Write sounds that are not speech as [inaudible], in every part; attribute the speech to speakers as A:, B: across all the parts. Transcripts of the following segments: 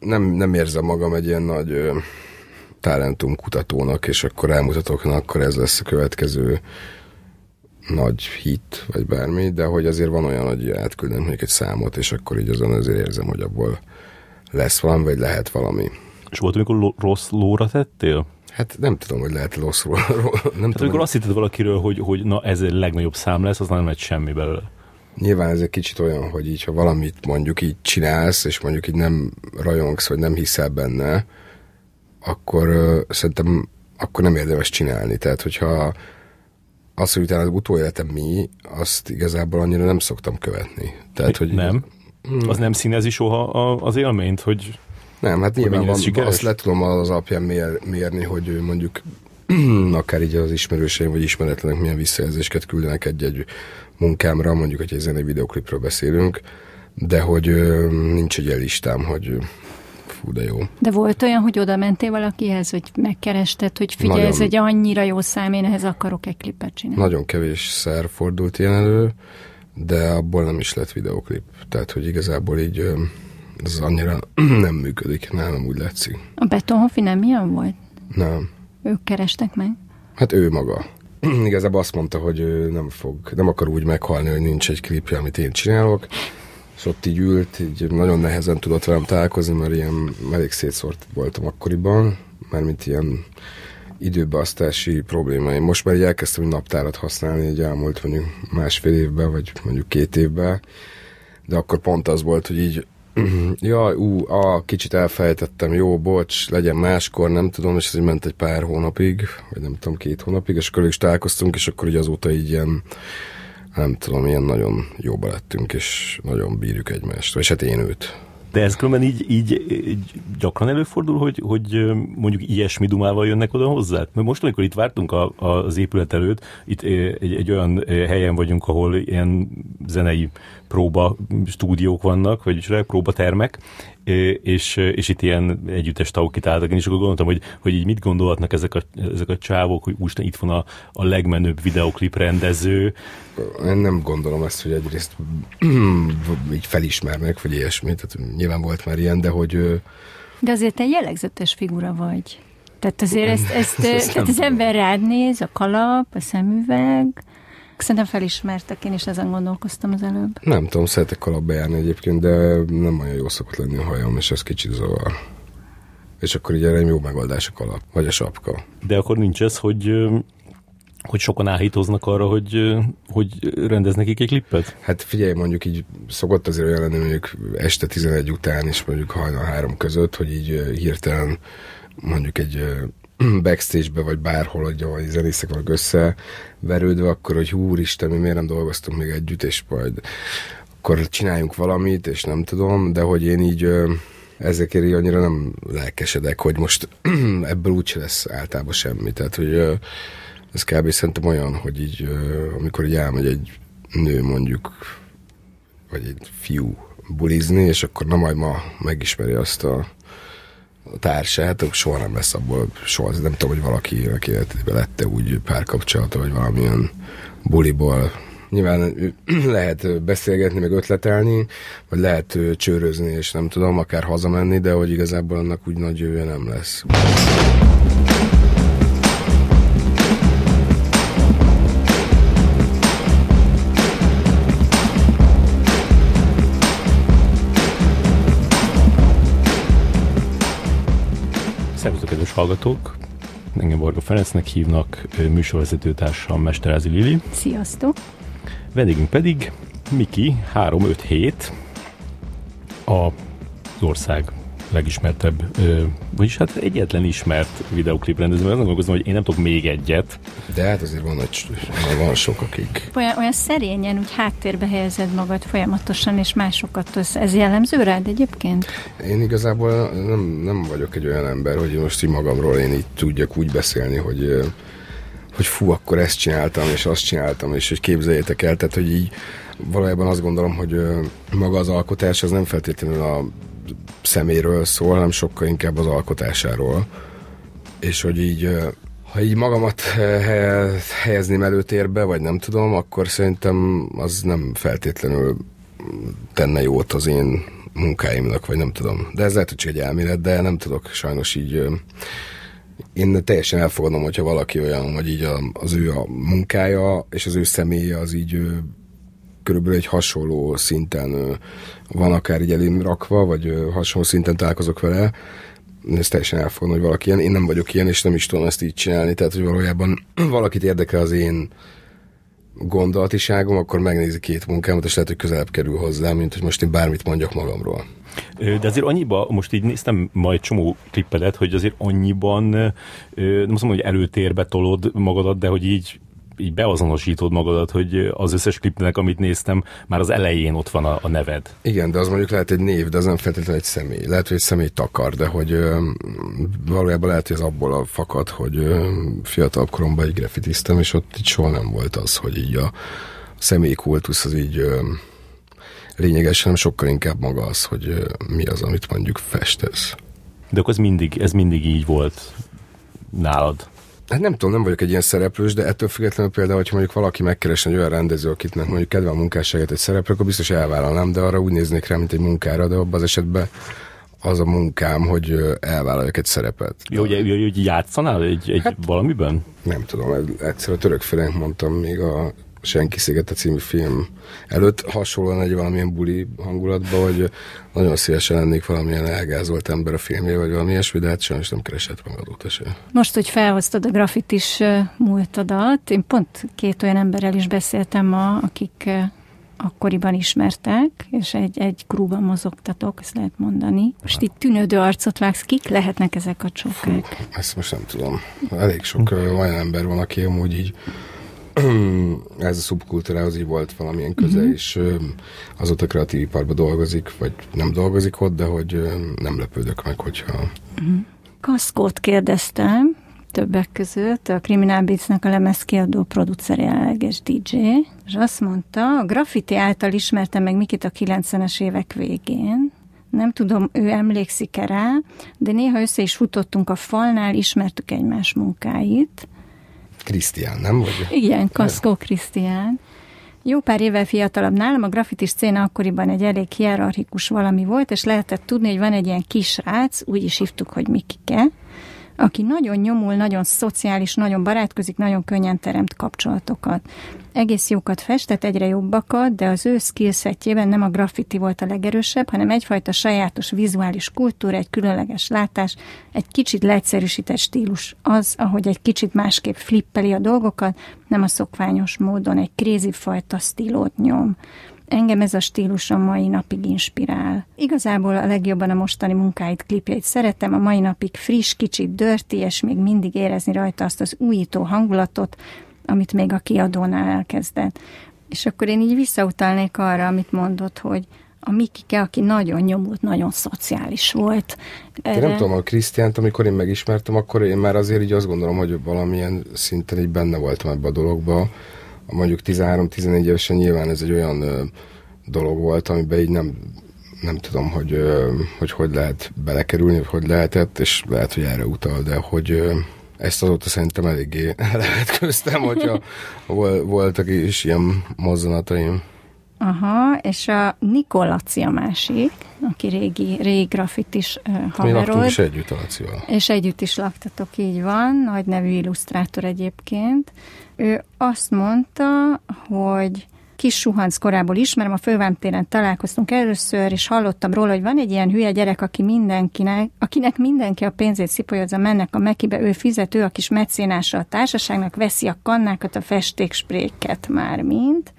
A: Nem, nem érzem magam egy ilyen nagy ö, talentum kutatónak, és akkor elmutatok, na akkor ez lesz a következő nagy hit, vagy bármi, de hogy azért van olyan, hogy átküldem mondjuk egy számot, és akkor így azon azért érzem, hogy abból lesz valami, vagy lehet valami.
B: És volt, amikor lo- rossz lóra tettél?
A: Hát nem tudom, hogy lehet rosszról. Nem
B: Tehát
A: tudom,
B: amikor azt hitted valakiről, hogy, hogy na ez a legnagyobb szám lesz, az nem lett semmi belőle.
A: Nyilván ez egy kicsit olyan, hogy így, ha valamit mondjuk így csinálsz, és mondjuk így nem rajongsz, vagy nem hiszel benne, akkor uh, szerintem akkor nem érdemes csinálni. Tehát, hogyha azt, hogy utána az utóéletem mi, azt igazából annyira nem szoktam követni. Tehát, hogy
B: nem? Az nem színezi soha a, az élményt, hogy
A: Nem, hát nyilván van,
B: sikeres?
A: azt le tudom az alapján mér, mérni, hogy mondjuk [clears throat] akár így az ismerőseim vagy ismeretlenek milyen visszajelzéseket küldenek egy-egy munkámra, mondjuk, hogy egy zenei videoklipről beszélünk, de hogy nincs egy listám, hogy fú, de jó.
C: De volt olyan, hogy oda mentél valakihez, hogy megkerested, hogy figyelj, ez
A: Nagyon.
C: egy annyira jó szám, én ehhez akarok egy klipet csinálni.
A: Nagyon kevés szer fordult ilyen elő, de abból nem is lett videoklip. Tehát, hogy igazából így ez annyira [clears throat] nem működik, nálam úgy látszik.
C: A Betonhofi nem ilyen volt?
A: Nem.
C: Ők kerestek meg?
A: Hát ő maga. [clears throat] Igazából azt mondta, hogy nem fog, nem akar úgy meghalni, hogy nincs egy klipje, amit én csinálok. És ott így ült, így nagyon nehezen tudott velem találkozni, mert ilyen elég szétszórt voltam akkoriban, mert mint ilyen időbeasztási problémáim. Most már így elkezdtem egy naptárat használni, így elmúlt mondjuk másfél évben, vagy mondjuk két évben, de akkor pont az volt, hogy így jaj, ú, a, kicsit elfelejtettem, jó, bocs, legyen máskor, nem tudom, és ez így ment egy pár hónapig, vagy nem tudom, két hónapig, és akkor is találkoztunk, és akkor így azóta így ilyen, nem tudom, ilyen nagyon jóba lettünk, és nagyon bírjuk egymást, vagy hát én őt.
B: De ez különben így, így, így gyakran előfordul, hogy, hogy mondjuk ilyesmi dumával jönnek oda hozzá? Mert most, amikor itt vártunk a, a, az épület előtt, itt egy, egy olyan helyen vagyunk, ahol ilyen zenei próba stúdiók vannak, vagyis próbatermek, ö, és, és itt ilyen együttes tagok itt álltak, én is akkor gondoltam, hogy, hogy így mit gondolhatnak ezek a, ezek a csávok, hogy úristen, itt van a, a legmenőbb videoklip rendező,
A: Én nem gondolom ezt, hogy egyrészt [clears throat] így felismernek, vagy ilyesmi, tehát nyilván volt már ilyen, de hogy
C: De azért te jellegzetes figura vagy. Tehát azért ezt, ezt, [laughs]
A: Ezt
C: tehát az ember rád néz, a kalap, a szemüveg. Szerintem felismertek, én is ezen gondolkoztam az előbb.
A: nem tudom, szeretek kalapba járni egyébként, de nem olyan jó szokott lenni a hajam, és ez kicsit zavar. És akkor így erre jó megoldás a kalap, vagy a sapka.
B: de akkor nincs ez, hogy hogy sokan áhítoznak arra, hogy, hogy rendeznek egy klippet?
A: Hát figyelj, mondjuk így szokott azért olyan lenni, mondjuk este 11 után és mondjuk hajnal három között, hogy így hirtelen mondjuk egy [clears throat] backstage-be, vagy bárhol, hogy a zenészek vannak összeverődve, akkor, hogy úristen, mi miért nem dolgoztunk még együtt, és majd akkor csináljunk valamit, és nem tudom, de hogy én így ezekért így annyira nem lelkesedek, hogy most [clears throat] ebből úgyse lesz általában semmi. Tehát, hogy ez kb. szerintem olyan, hogy így, amikor így elmegy egy nő mondjuk, vagy egy fiú bulizni, és akkor na majd ma megismeri azt a, a társát, akkor soha nem lesz abból, soha, nem tudom, hogy valaki, aki életében lette úgy párkapcsolata, vagy valamilyen buliból. Nyilván [clears throat] lehet beszélgetni, meg ötletelni, vagy lehet csőrözni, és nem tudom, akár hazamenni, de hogy igazából annak úgy nagy jövője nem lesz.
B: Kedves hallgatók! Engem Varga Ferencnek hívnak, műsorvezetőtársam Mesterázi Lili.
C: Sziasztok!
B: Vendégünk pedig Miki 357, a az ország legismertebb, ö, vagyis hát egyetlen ismert videoklip rendező, mert azon gondolkozom, hogy én nem tudok még egyet.
A: De hát azért van, egy, van sok, akik
C: Olyan, olyan szerényen, úgy háttérbe helyezed magad folyamatosan, és másokat össze. Ez jellemző rád egyébként?
A: Én igazából nem, nem vagyok egy olyan ember, hogy most így magamról én így tudjak úgy beszélni, hogy, hogy fú, akkor ezt csináltam, és azt csináltam, és hogy képzeljétek el, tehát hogy így valójában azt gondolom, hogy maga az alkotás az nem feltétlenül a szeméről szól, hanem sokkal inkább az alkotásáról. És hogy így, ha így magamat he- helyezném előtérbe, vagy nem tudom, akkor szerintem az nem feltétlenül tenne jót az én munkáimnak, vagy nem tudom. De ez lehet, hogy csak egy elmélet, de nem tudok sajnos így én teljesen elfogadom, hogyha valaki olyan, hogy így az ő a munkája és az ő személye az így körülbelül egy hasonló szinten van akár így elém rakva, vagy hasonló szinten találkozok vele, ezt teljesen elfogadom, hogy valaki ilyen. Én nem vagyok ilyen, és nem is tudom ezt így csinálni. Tehát, hogy valójában [clears throat] valakit érdekel az én gondolatiságom, akkor megnézi két munkámat, és lehet, hogy közelebb kerül hozzá, mint hogy most én bármit mondjak magamról.
B: De azért annyiba, most így néztem majd csomó klippedet, hogy azért annyiban, nem azt mondom, hogy előtérbe tolod magadat, de hogy így így beazonosítod magadat, hogy az összes klipnek, amit néztem, már az elején ott van a, a neved.
A: Igen, de az mondjuk lehet egy név, de az nem feltétlenül egy személy. Lehet, hogy egy személy takar, de hogy ö, valójában lehet, hogy ez abból a fakad, hogy ö, fiatalabb koromban egy grafitiztem, és ott így soha nem volt az, hogy így a személyi kultusz az így ö, lényeges, hanem sokkal inkább maga az, hogy ö, mi az, amit mondjuk festesz.
B: De akkor ez mindig, ez mindig így volt nálad?
A: Hát nem tudom, nem vagyok egy ilyen szereplős, de ettől függetlenül például, hogyha mondjuk valaki megkeres egy olyan rendező, akitnek mondjuk kedve a munkásságát egy szereplő, akkor biztos elvállalnám, de arra úgy néznék rá, mint egy munkára, de abban az esetben az a munkám, hogy elvállaljak egy szerepet.
B: Jó, hogy, hogy játszanál egy, egy hát, valamiben?
A: Nem tudom, egyszer a török mondtam még a Senki Szigete című film előtt hasonlóan egy valamilyen buli hangulatba, hogy nagyon szívesen lennék valamilyen elgázolt ember a filmje, vagy valami ilyesmi, de hát sajnos nem keresett meg adóta se.
C: Most, hogy felhoztad a grafitis múltadat, én pont két olyan emberrel is beszéltem ma, akik akkoriban ismertek, és egy, egy grúban mozogtatok, ezt lehet mondani. Most itt tűnődő arcot vágsz, kik lehetnek ezek a csókák?
A: Ezt most nem tudom. Elég sok olyan ember van, aki amúgy így [clears throat] ez a szubkultúrához így volt valamilyen köze, uh-huh. és azóta kreatív iparban dolgozik, vagy nem dolgozik ott, de hogy nem lepődök meg, hogyha... Uh-huh.
C: Kaszkót kérdeztem, többek között, a Criminal Beats-nek a lemezkiadó producer jelenleges DJ, és azt mondta, a graffiti által ismertem meg Mikit a 90-es évek végén, nem tudom, ő emlékszik-e rá, de néha össze is futottunk a falnál, ismertük egymás munkáit,
A: Krisztián, nem? Vagy?
C: Igen, Kaszkó Krisztián. Jó pár évvel fiatalabb nálam, a grafitis széna akkoriban egy elég hierarchikus valami volt, és lehetett tudni, hogy van egy ilyen kisrác, úgy is hívtuk, hogy Mikike, aki nagyon nyomul, nagyon szociális, nagyon barátkozik, nagyon könnyen teremt kapcsolatokat. Egész jókat festett, egyre jobbakat, de az ő skillsetjében nem a graffiti volt a legerősebb, hanem egyfajta sajátos vizuális kultúra, egy különleges látás, egy kicsit leegyszerűsített stílus. Az, ahogy egy kicsit másképp flippeli a dolgokat, nem a szokványos módon, egy krézi fajta stílót nyom. Engem ez a stílus a mai napig inspirál. Igazából a legjobban a mostani munkáit, klipjeit szeretem, a mai napig friss, kicsit dörti, és még mindig érezni rajta azt az újító hangulatot, amit még a kiadónál elkezdett. És akkor én így visszautalnék arra, amit mondott, hogy a Mikike, aki nagyon nyomult, nagyon szociális volt.
A: Én nem tudom, a Krisztiánt, amikor én megismertem, akkor én már azért így azt gondolom, hogy valamilyen szinten így benne voltam ebbe a dologba, mondjuk 13-14 évesen nyilván ez egy olyan ö, dolog volt, amiben így nem, nem tudom, hogy, ö, hogy hogy lehet belekerülni, vagy hogy lehetett, és lehet, hogy erre utal, de hogy ö, ezt azóta szerintem eléggé [laughs] lehet köztem, hogyha [laughs] voltak is ilyen mozzanataim.
C: Aha, és a Nikolaci a másik, aki régi, régi grafitis uh, haverod. Mi laktunk
A: is együtt a Lacival.
C: És együtt is laktatok, így van, nagy nevű illusztrátor egyébként. Ő azt mondta, hogy kis suhanc korából ismerem, a fővámtéren találkoztunk először, és hallottam róla, hogy van egy ilyen hülye gyerek, aki mindenkinek, akinek mindenki a pénzét szipolyozza, mennek a Mekibe, ő fizető, a kis mecénása a társaságnak, veszi a kannákat, a festékspréket már mind.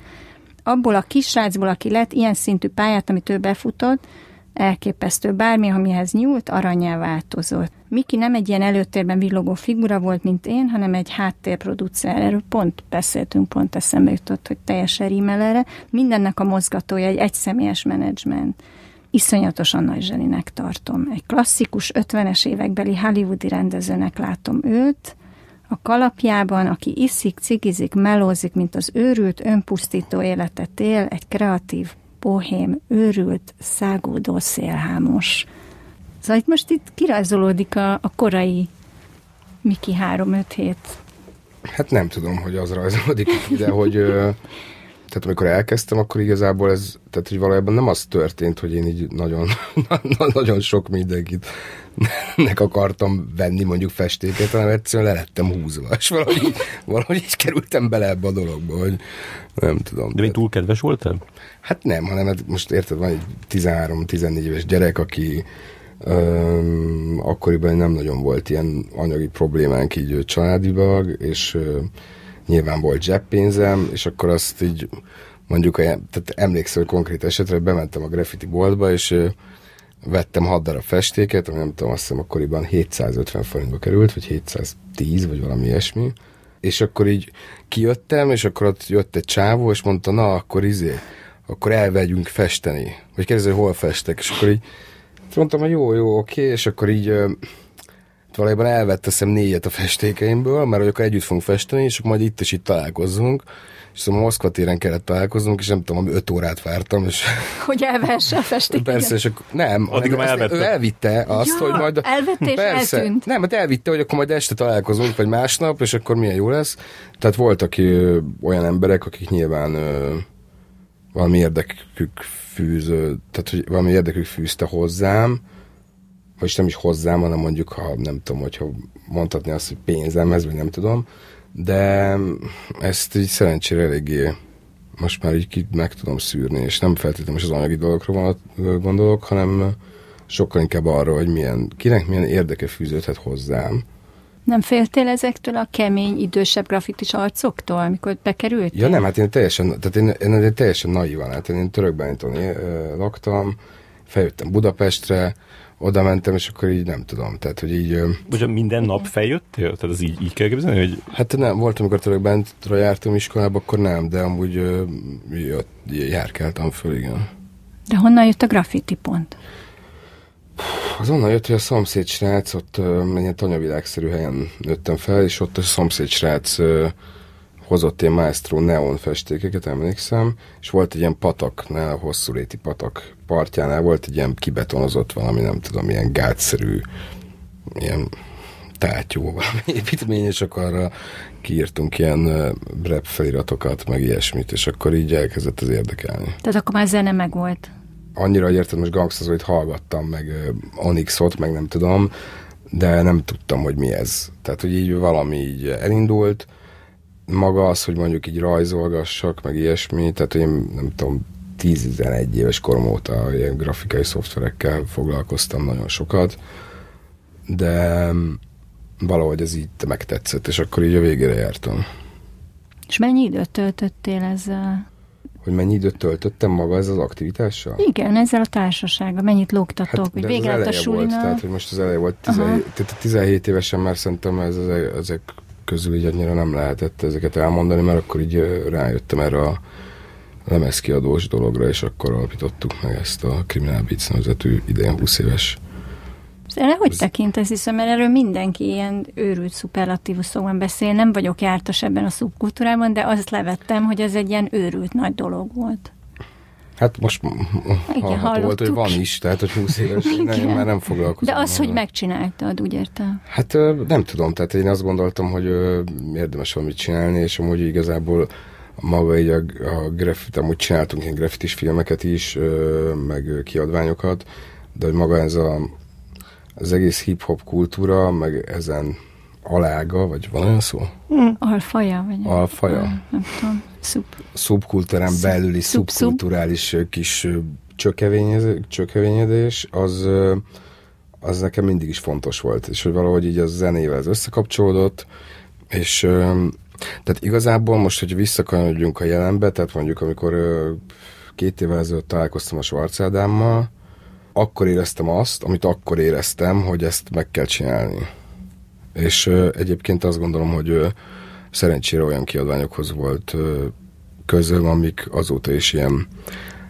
C: Abból a kisrácból, aki lett ilyen szintű pályát, amit ő befutott, elképesztő. Bármi, amihez nyúlt, aranyá változott. Miki nem egy ilyen előtérben villogó figura volt, mint én, hanem egy háttérproducer. Erről pont beszéltünk, pont eszembe jutott, hogy teljesen rímel erre. Mindennek a mozgatója egy egyszemélyes menedzsment. Iszonyatosan nagy zseninek tartom. Egy klasszikus 50-es évekbeli hollywoodi rendezőnek látom őt, a kalapjában, aki iszik, cigizik, melózik, mint az őrült, önpusztító életet él, egy kreatív, bohém, őrült, szágódó szélhámos. Szóval itt most itt kirajzolódik a, a korai Miki 3-5 hét.
A: Hát nem tudom, hogy az rajzolódik de hogy [laughs] tehát amikor elkezdtem, akkor igazából ez, tehát hogy valójában nem az történt, hogy én így nagyon, [laughs] nagyon sok mindenkit nek akartam venni mondjuk festéket, hanem egyszerűen le lettem húzva, és valahogy, így, valahogy így kerültem bele ebbe a dologba, hogy nem tudom.
B: De még túl kedves voltál?
A: Hát nem, hanem hát most érted, van egy 13-14 éves gyerek, aki öm, akkoriban nem nagyon volt ilyen anyagi problémánk így családilag, és ö, nyilván volt zseppénzem, és akkor azt így mondjuk, tehát emlékszem, hogy konkrét esetre bementem a graffiti boltba, és vettem 6 darab festéket, ami nem tudom, azt hiszem akkoriban 750 forintba került, vagy 710, vagy valami ilyesmi. És akkor így kijöttem, és akkor ott jött egy csávó, és mondta, na, akkor izé, akkor elvegyünk festeni. Vagy kérdezi, hogy hol festek, és akkor így mondtam, hogy jó, jó, oké, és akkor így valójában elvetteszem négyet a festékeimből, mert hogy akkor együtt fogunk festeni, és akkor majd itt és itt találkozzunk és szóval Moszkva téren kellett találkoznunk, és nem tudom, öt órát vártam. És
C: hogy elvesse a festéket.
A: Persze, és akkor nem,
B: Addig már elvette.
A: ő elvitte azt,
C: ja,
A: hogy majd...
C: Elvette és
A: persze,
C: eltűnt.
A: Nem, hát elvitte, hogy akkor majd este találkozunk, vagy másnap, és akkor milyen jó lesz. Tehát voltak ö, olyan emberek, akik nyilván ö, valami érdekük fűző, tehát hogy valami érdekük fűzte hozzám, vagy nem is hozzám, hanem mondjuk, ha nem tudom, hogyha mondhatni azt, hogy pénzemhez, vagy nem tudom, de ezt így szerencsére eléggé most már így meg tudom szűrni, és nem feltétlenül az anyagi dolgokra gondolok, hanem sokkal inkább arra, hogy milyen, kinek milyen érdeke fűződhet hozzám.
C: Nem féltél ezektől a kemény, idősebb grafitis arcoktól, amikor bekerültél?
A: Ja nem, hát én teljesen, tehát én, én, én teljesen naívan, hát én Törökbáníton laktam, feljöttem Budapestre, oda mentem, és akkor így nem tudom, tehát, hogy így...
B: Most minden nap feljöttél? Tehát ez így, így kell képzelni, hogy...
A: Hát nem, volt, amikor török bentra jártam iskolába, akkor nem, de amúgy jött, járkáltam föl, igen.
C: De honnan jött a graffiti pont?
A: Az onnan jött, hogy a szomszéd srác, ott egy ilyen tanyavilágszerű helyen nőttem fel, és ott a szomszéd srác hozott ilyen maestro neon festékeket, emlékszem, és volt egy ilyen pataknál, hosszú réti patak partjánál volt egy ilyen kibetonozott valami, nem tudom, ilyen gátszerű, ilyen tátyó valami [laughs] építmény, és akkor arra kiírtunk ilyen rap feliratokat, meg ilyesmit, és akkor így elkezdett az érdekelni.
C: Tehát akkor már zene meg volt.
A: Annyira, hogy érted, most gangstazóit hallgattam, meg Onyxot, meg nem tudom, de nem tudtam, hogy mi ez. Tehát, hogy így valami így elindult, maga az, hogy mondjuk így rajzolgassak, meg ilyesmi, tehát én nem tudom, 10-11 éves korom óta ilyen grafikai szoftverekkel foglalkoztam nagyon sokat, de valahogy ez így megtetszett, és akkor így a végére jártam.
C: És mennyi időt töltöttél ezzel?
A: Hogy mennyi időt töltöttem maga ezzel az aktivitással?
C: Igen, ezzel a társasággal. Mennyit lógtatok?
A: Hát,
C: hogy vége
A: az
C: a
A: eleje volt, tehát hogy most az eleje volt, 17, tehát 17 évesen már szerintem ez, ezek közül így annyira nem lehetett ezeket elmondani, mert akkor így rájöttem erre a lemezkiadós dologra, és akkor alapítottuk meg ezt a Criminal Beats nevezetű idén 20 éves
C: erre hogy tekintesz, hiszen mert erről mindenki ilyen őrült szuperlatívuszokban beszél, nem vagyok jártas ebben a szubkultúrában, de azt levettem, hogy ez egy ilyen őrült nagy dolog volt.
A: Hát most Igen, hallható volt, hogy van is, tehát hogy 20 éves, nem, már nem foglalkozom.
C: De az, hogy megcsináltad, úgy értem?
A: Hát nem tudom, tehát én azt gondoltam, hogy érdemes valamit csinálni, és amúgy igazából maga így a, a graffiti, amúgy csináltunk ilyen graffitis filmeket is, meg kiadványokat, de hogy maga ez a, az egész hip-hop kultúra, meg ezen alága, vagy van olyan szó?
C: Mm. Alfaja? Vagy
A: Alfaja?
C: Al, nem tudom. Szub.
A: Szubkultúrán belüli szub, szubkulturális kis csökevényedés, az, az nekem mindig is fontos volt, és hogy valahogy így a zenével ez összekapcsolódott, és tehát igazából most, hogy visszakanyarodjunk a jelenbe, tehát mondjuk amikor két évvel ezelőtt találkoztam a Schwarzádámmal, akkor éreztem azt, amit akkor éreztem, hogy ezt meg kell csinálni. És egyébként azt gondolom, hogy szerencsére olyan kiadványokhoz volt közöm, amik azóta is ilyen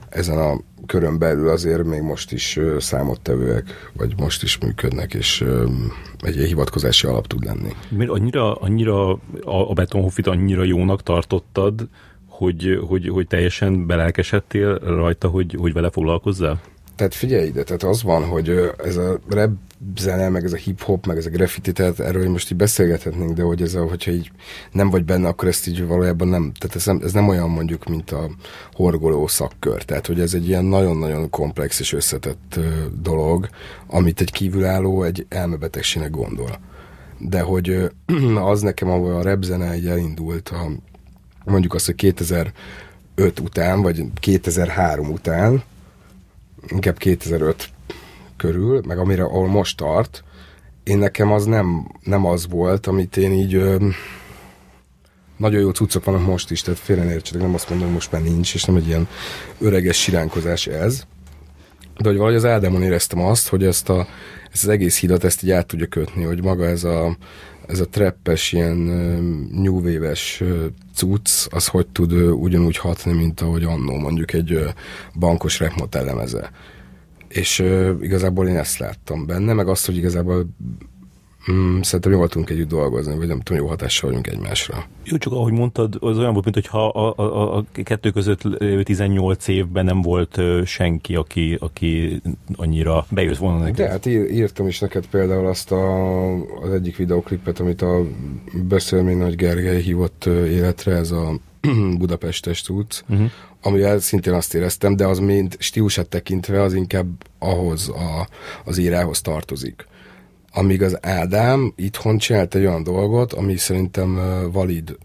A: ezen a körön belül azért még most is számottevőek, vagy most is működnek, és egy ilyen hivatkozási alap tud lenni.
B: Mert annyira, annyira a betonhofit annyira jónak tartottad, hogy, hogy, hogy teljesen belelkesedtél rajta, hogy, hogy vele foglalkozzál?
A: Tehát figyelj ide, tehát az van, hogy ez a rap zene, meg ez a hip-hop, meg ez a graffiti, tehát erről most így beszélgethetnénk, de hogy ez a, hogyha így nem vagy benne, akkor ezt így valójában nem, tehát ez nem, ez nem olyan mondjuk, mint a horgoló szakkör, tehát hogy ez egy ilyen nagyon-nagyon komplex és összetett dolog, amit egy kívülálló egy elmebetegségnek gondol. De hogy [clears throat] az nekem, ahol a rap zene egy elindult, a, mondjuk azt, hogy 2005 után, vagy 2003 után, inkább 2005 körül, meg amire ahol most tart, én nekem az nem, nem az volt, amit én így ö, nagyon jó cuccok vannak most is, tehát félre ne értsetek, nem azt mondom, hogy most már nincs, és nem egy ilyen öreges siránkozás ez. De hogy valahogy az Ádámon éreztem azt, hogy ezt, a, ezt az egész hidat ezt így át tudja kötni, hogy maga ez a, ez a treppes, ilyen nyúvéves cucc, az hogy tud ugyanúgy hatni, mint ahogy annó mondjuk egy bankos repmot elemeze. És igazából én ezt láttam benne, meg azt, hogy igazából Mm, szerintem jól tudunk együtt dolgozni, vagy nem tudom, jó hatással vagyunk egymásra.
B: Jó, csak ahogy mondtad, az olyan volt, mintha a, a, a, kettő között 18 évben nem volt senki, aki, aki annyira bejött volna neked.
A: De hát írtam is neked például azt a, az egyik videoklipet, amit a Beszélmény Nagy Gergely hívott életre, ez a [clears throat] Budapestes tudsz, uh-huh. amivel szintén azt éreztem, de az mind stílusát tekintve az inkább ahhoz a, az írához tartozik. Amíg az Ádám itthon csinált egy olyan dolgot, ami szerintem valid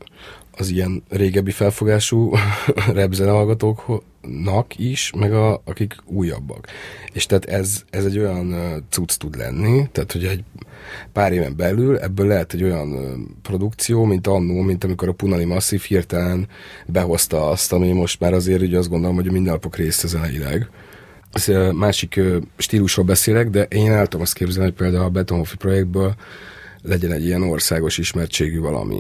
A: az ilyen régebbi felfogású [laughs] repzene hallgatóknak is, meg a, akik újabbak. És tehát ez, ez egy olyan cucc tud lenni, tehát hogy egy pár éven belül ebből lehet egy olyan produkció, mint annó, mint amikor a Punani Massive hirtelen behozta azt, ami most már azért ugye azt gondolom, hogy minden napok része zeneileg. Ez másik stílusról beszélek, de én el tudom azt képzelni, hogy például a Betonhofi projektből legyen egy ilyen országos ismertségű valami,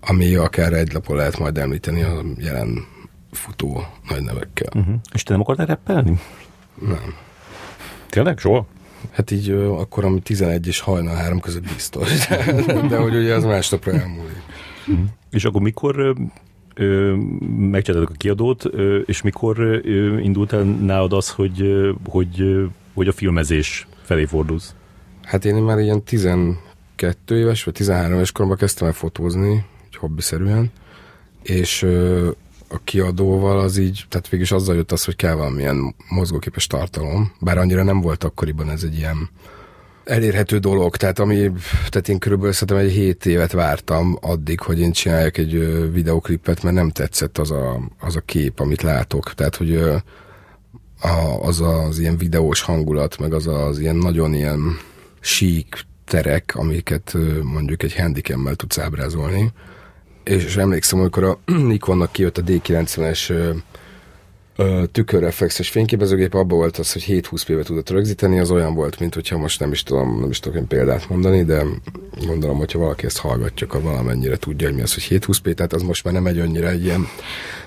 A: ami akár egy lapon lehet majd említeni a jelen futó nagy nevekkel.
B: Uh-huh. És te nem akartál reppelni?
A: Nem.
B: Tényleg? Soha?
A: Hát így akkor, ami 11 és hajnal három között biztos. De, de hogy ugye az másnapra elmúlik.
B: Uh-huh. És akkor mikor megcsináltad a kiadót, és mikor indult el nálad az, hogy, hogy, hogy a filmezés felé fordulsz?
A: Hát én már ilyen 12 éves, vagy 13 éves koromban kezdtem el fotózni, egy hobbiszerűen, és a kiadóval az így, tehát végig azzal jött az, hogy kell valamilyen mozgóképes tartalom, bár annyira nem volt akkoriban ez egy ilyen elérhető dolog, tehát ami, tehát én körülbelül szerintem egy hét évet vártam addig, hogy én csináljak egy videoklipet, mert nem tetszett az a, az a kép, amit látok, tehát hogy a, az az ilyen videós hangulat, meg az az ilyen nagyon ilyen sík terek, amiket mondjuk egy handicam tudsz ábrázolni, és emlékszem, amikor a [clears throat] Nikonnak kijött a D90-es tükörreflexes fényképezőgép, abban volt az, hogy 720p-be tudott rögzíteni, az olyan volt, mint hogyha most nem is tudom, nem is tudok én példát mondani, de gondolom, hogyha valaki ezt hallgatja, akkor valamennyire tudja, hogy mi az, hogy 720p, tehát az most már nem egy annyira egy ilyen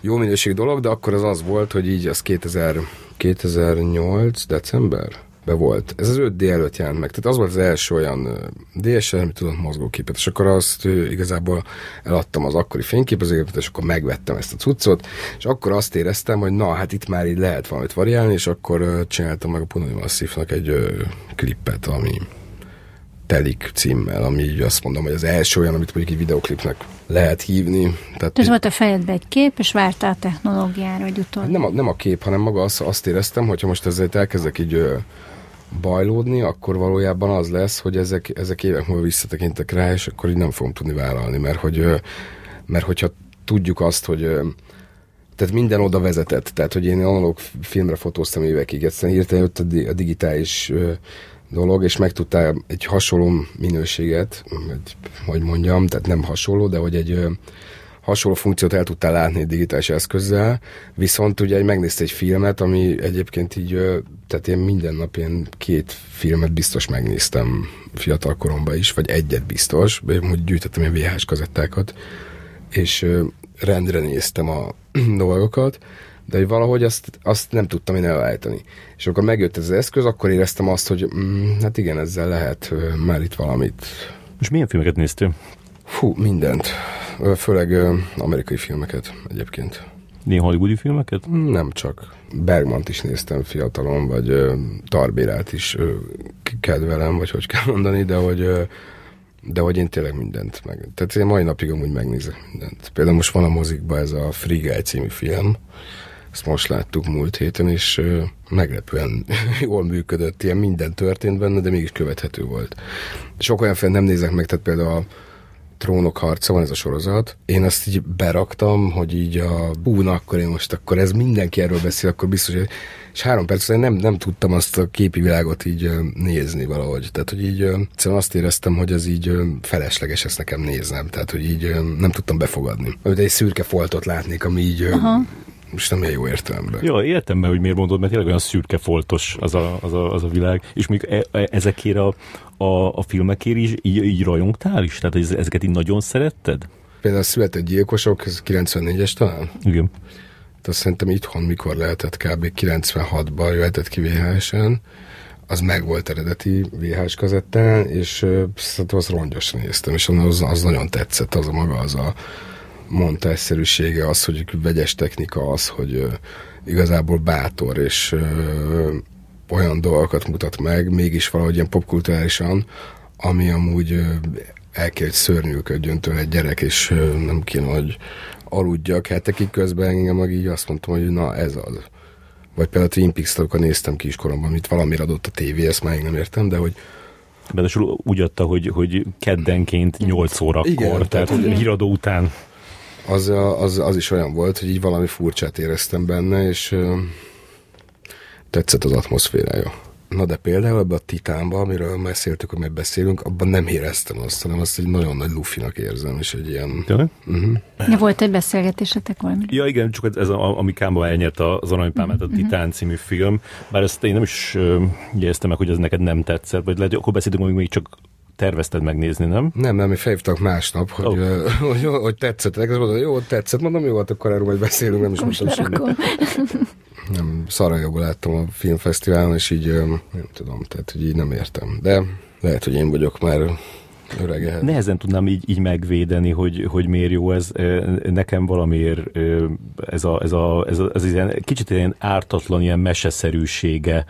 A: jó minőség dolog, de akkor az az volt, hogy így az 2000, 2008 december, be volt. Ez az 5D előtt jelent meg. Tehát az volt az első olyan DSL, amit tudott mozgóképet, és akkor azt igazából eladtam az akkori fényképezőgépet, és akkor megvettem ezt a cuccot, és akkor azt éreztem, hogy na, hát itt már így lehet valamit variálni, és akkor csináltam meg a Punani Massivnak egy ö, klippet, ami Telik címmel, ami így azt mondom, hogy az első olyan, amit mondjuk egy videoklipnek lehet hívni.
C: Tehát Ez volt a fejedbe egy kép, és vártál a technológiára, hogy utol.
A: Nem a, nem a kép, hanem maga azt, azt éreztem, hogyha most ezzel elkezdek így bajlódni, akkor valójában az lesz, hogy ezek, ezek évek múlva visszatekintek rá, és akkor így nem fogom tudni vállalni, mert hogy mert hogyha tudjuk azt, hogy tehát minden oda vezetett, tehát hogy én analóg filmre fotóztam évekig, egyszerűen hirtelen jött a digitális dolog, és meg tudtál egy hasonló minőséget, egy, hogy mondjam, tehát nem hasonló, de hogy egy hasonló funkciót el tudtál látni egy digitális eszközzel, viszont ugye megnézte egy filmet, ami egyébként így, tehát én minden nap ilyen két filmet biztos megnéztem fiatal koromban is, vagy egyet biztos, hogy gyűjtöttem ilyen VHS kazettákat, és rendre néztem a [clears throat] dolgokat, de hogy valahogy azt, azt nem tudtam én elállítani. És akkor megjött ez az eszköz, akkor éreztem azt, hogy mm, hát igen, ezzel lehet már itt valamit.
B: És milyen filmeket néztél?
A: Fú, mindent. Főleg amerikai filmeket egyébként.
B: Ilyen hollywoodi filmeket?
A: Nem csak. Bergmant is néztem fiatalon, vagy ö, Tarbérát is ö, kedvelem, vagy hogy kell mondani, de hogy ö, de hogy én tényleg mindent meg... Tehát én mai napig amúgy megnézek mindent. Például most van a mozikban ez a Free Guy című film, ezt most láttuk múlt héten, és ö, meglepően [laughs] jól működött, ilyen minden történt benne, de mégis követhető volt. Sok olyan film nem nézek meg, tehát például a Trónok harca van ez a sorozat. Én azt így beraktam, hogy így a búna, akkor én most akkor ez mindenki erről beszél, akkor biztos, hogy és három perc után nem, nem tudtam azt a képi világot így nézni valahogy. Tehát, hogy így egyszerűen azt éreztem, hogy ez így felesleges ezt nekem néznem. Tehát, hogy így nem tudtam befogadni. Amit egy szürke foltot látnék, ami így
C: Aha.
A: Most nem ilyen jó értelemben.
B: Jó, értem be, hogy miért mondod, mert tényleg olyan szürke foltos az a, az a, az a világ. És még e, e, ezekért a, a, a filmekért is így, így rajongtál is? Tehát ez- ezeket így nagyon szeretted?
A: Például a született gyilkosok, ez 94-es talán?
B: Igen.
A: azt szerintem itthon mikor lehetett kb. 96-ban jöhetett ki VHS-en, az meg volt eredeti VHS kazettán, és szerintem azt rongyosan néztem, és az, az nagyon tetszett, az a maga, az a montásszerűsége, az, hogy vegyes technika, az, hogy igazából bátor, és olyan dolgokat mutat meg, mégis valahogy ilyen popkulturálisan, ami amúgy el kell, hogy szörnyűködjön tőle egy gyerek, és nem kéne, hogy aludjak hetekig közben engem meg így azt mondtam, hogy na ez az. Vagy például a Twin peaks néztem kiskoromban, amit valamire adott a tévé, ezt már nem értem, de hogy
B: Ráadásul úgy adta, hogy, hogy keddenként 8 órakor,
A: Igen,
B: tehát,
A: tehát
B: híradó után.
A: Az, az, az is olyan volt, hogy így valami furcsát éreztem benne, és tetszett az atmoszférája. Na de például ebbe a Titánba, amiről beszéltük, hogy meg beszélünk, abban nem éreztem azt, hanem azt egy nagyon nagy lufinak érzem, és egy ilyen...
B: Tényleg?
C: De volt egy beszélgetésetek valami?
B: Ja igen, csak ez a, ami Kámba elnyerte az Aranypálmát, a Titán című film, bár ezt én nem is jegyeztem meg, hogy ez neked nem tetszett, vagy lehet, hogy akkor beszéltünk, hogy még csak tervezted megnézni, nem?
A: Nem, nem, mi felhívtak másnap, hogy, oh. [laughs] hogy, hogy, hogy tetszett neked, mondom, jó, tetszett, mondom, jó, hát akkor erről majd beszélünk, nem is
C: Most lerakom.
A: Nem, Szarajogban láttam a filmfesztiválon, és így nem tudom, tehát hogy így nem értem. De lehet, hogy én vagyok már öreg ehhez.
B: Nehezen tudnám így, így megvédeni, hogy, hogy miért jó ez. Nekem valamiért ez a, ez a, ez a ez ilyen, kicsit ilyen ártatlan, ilyen meseszerűsége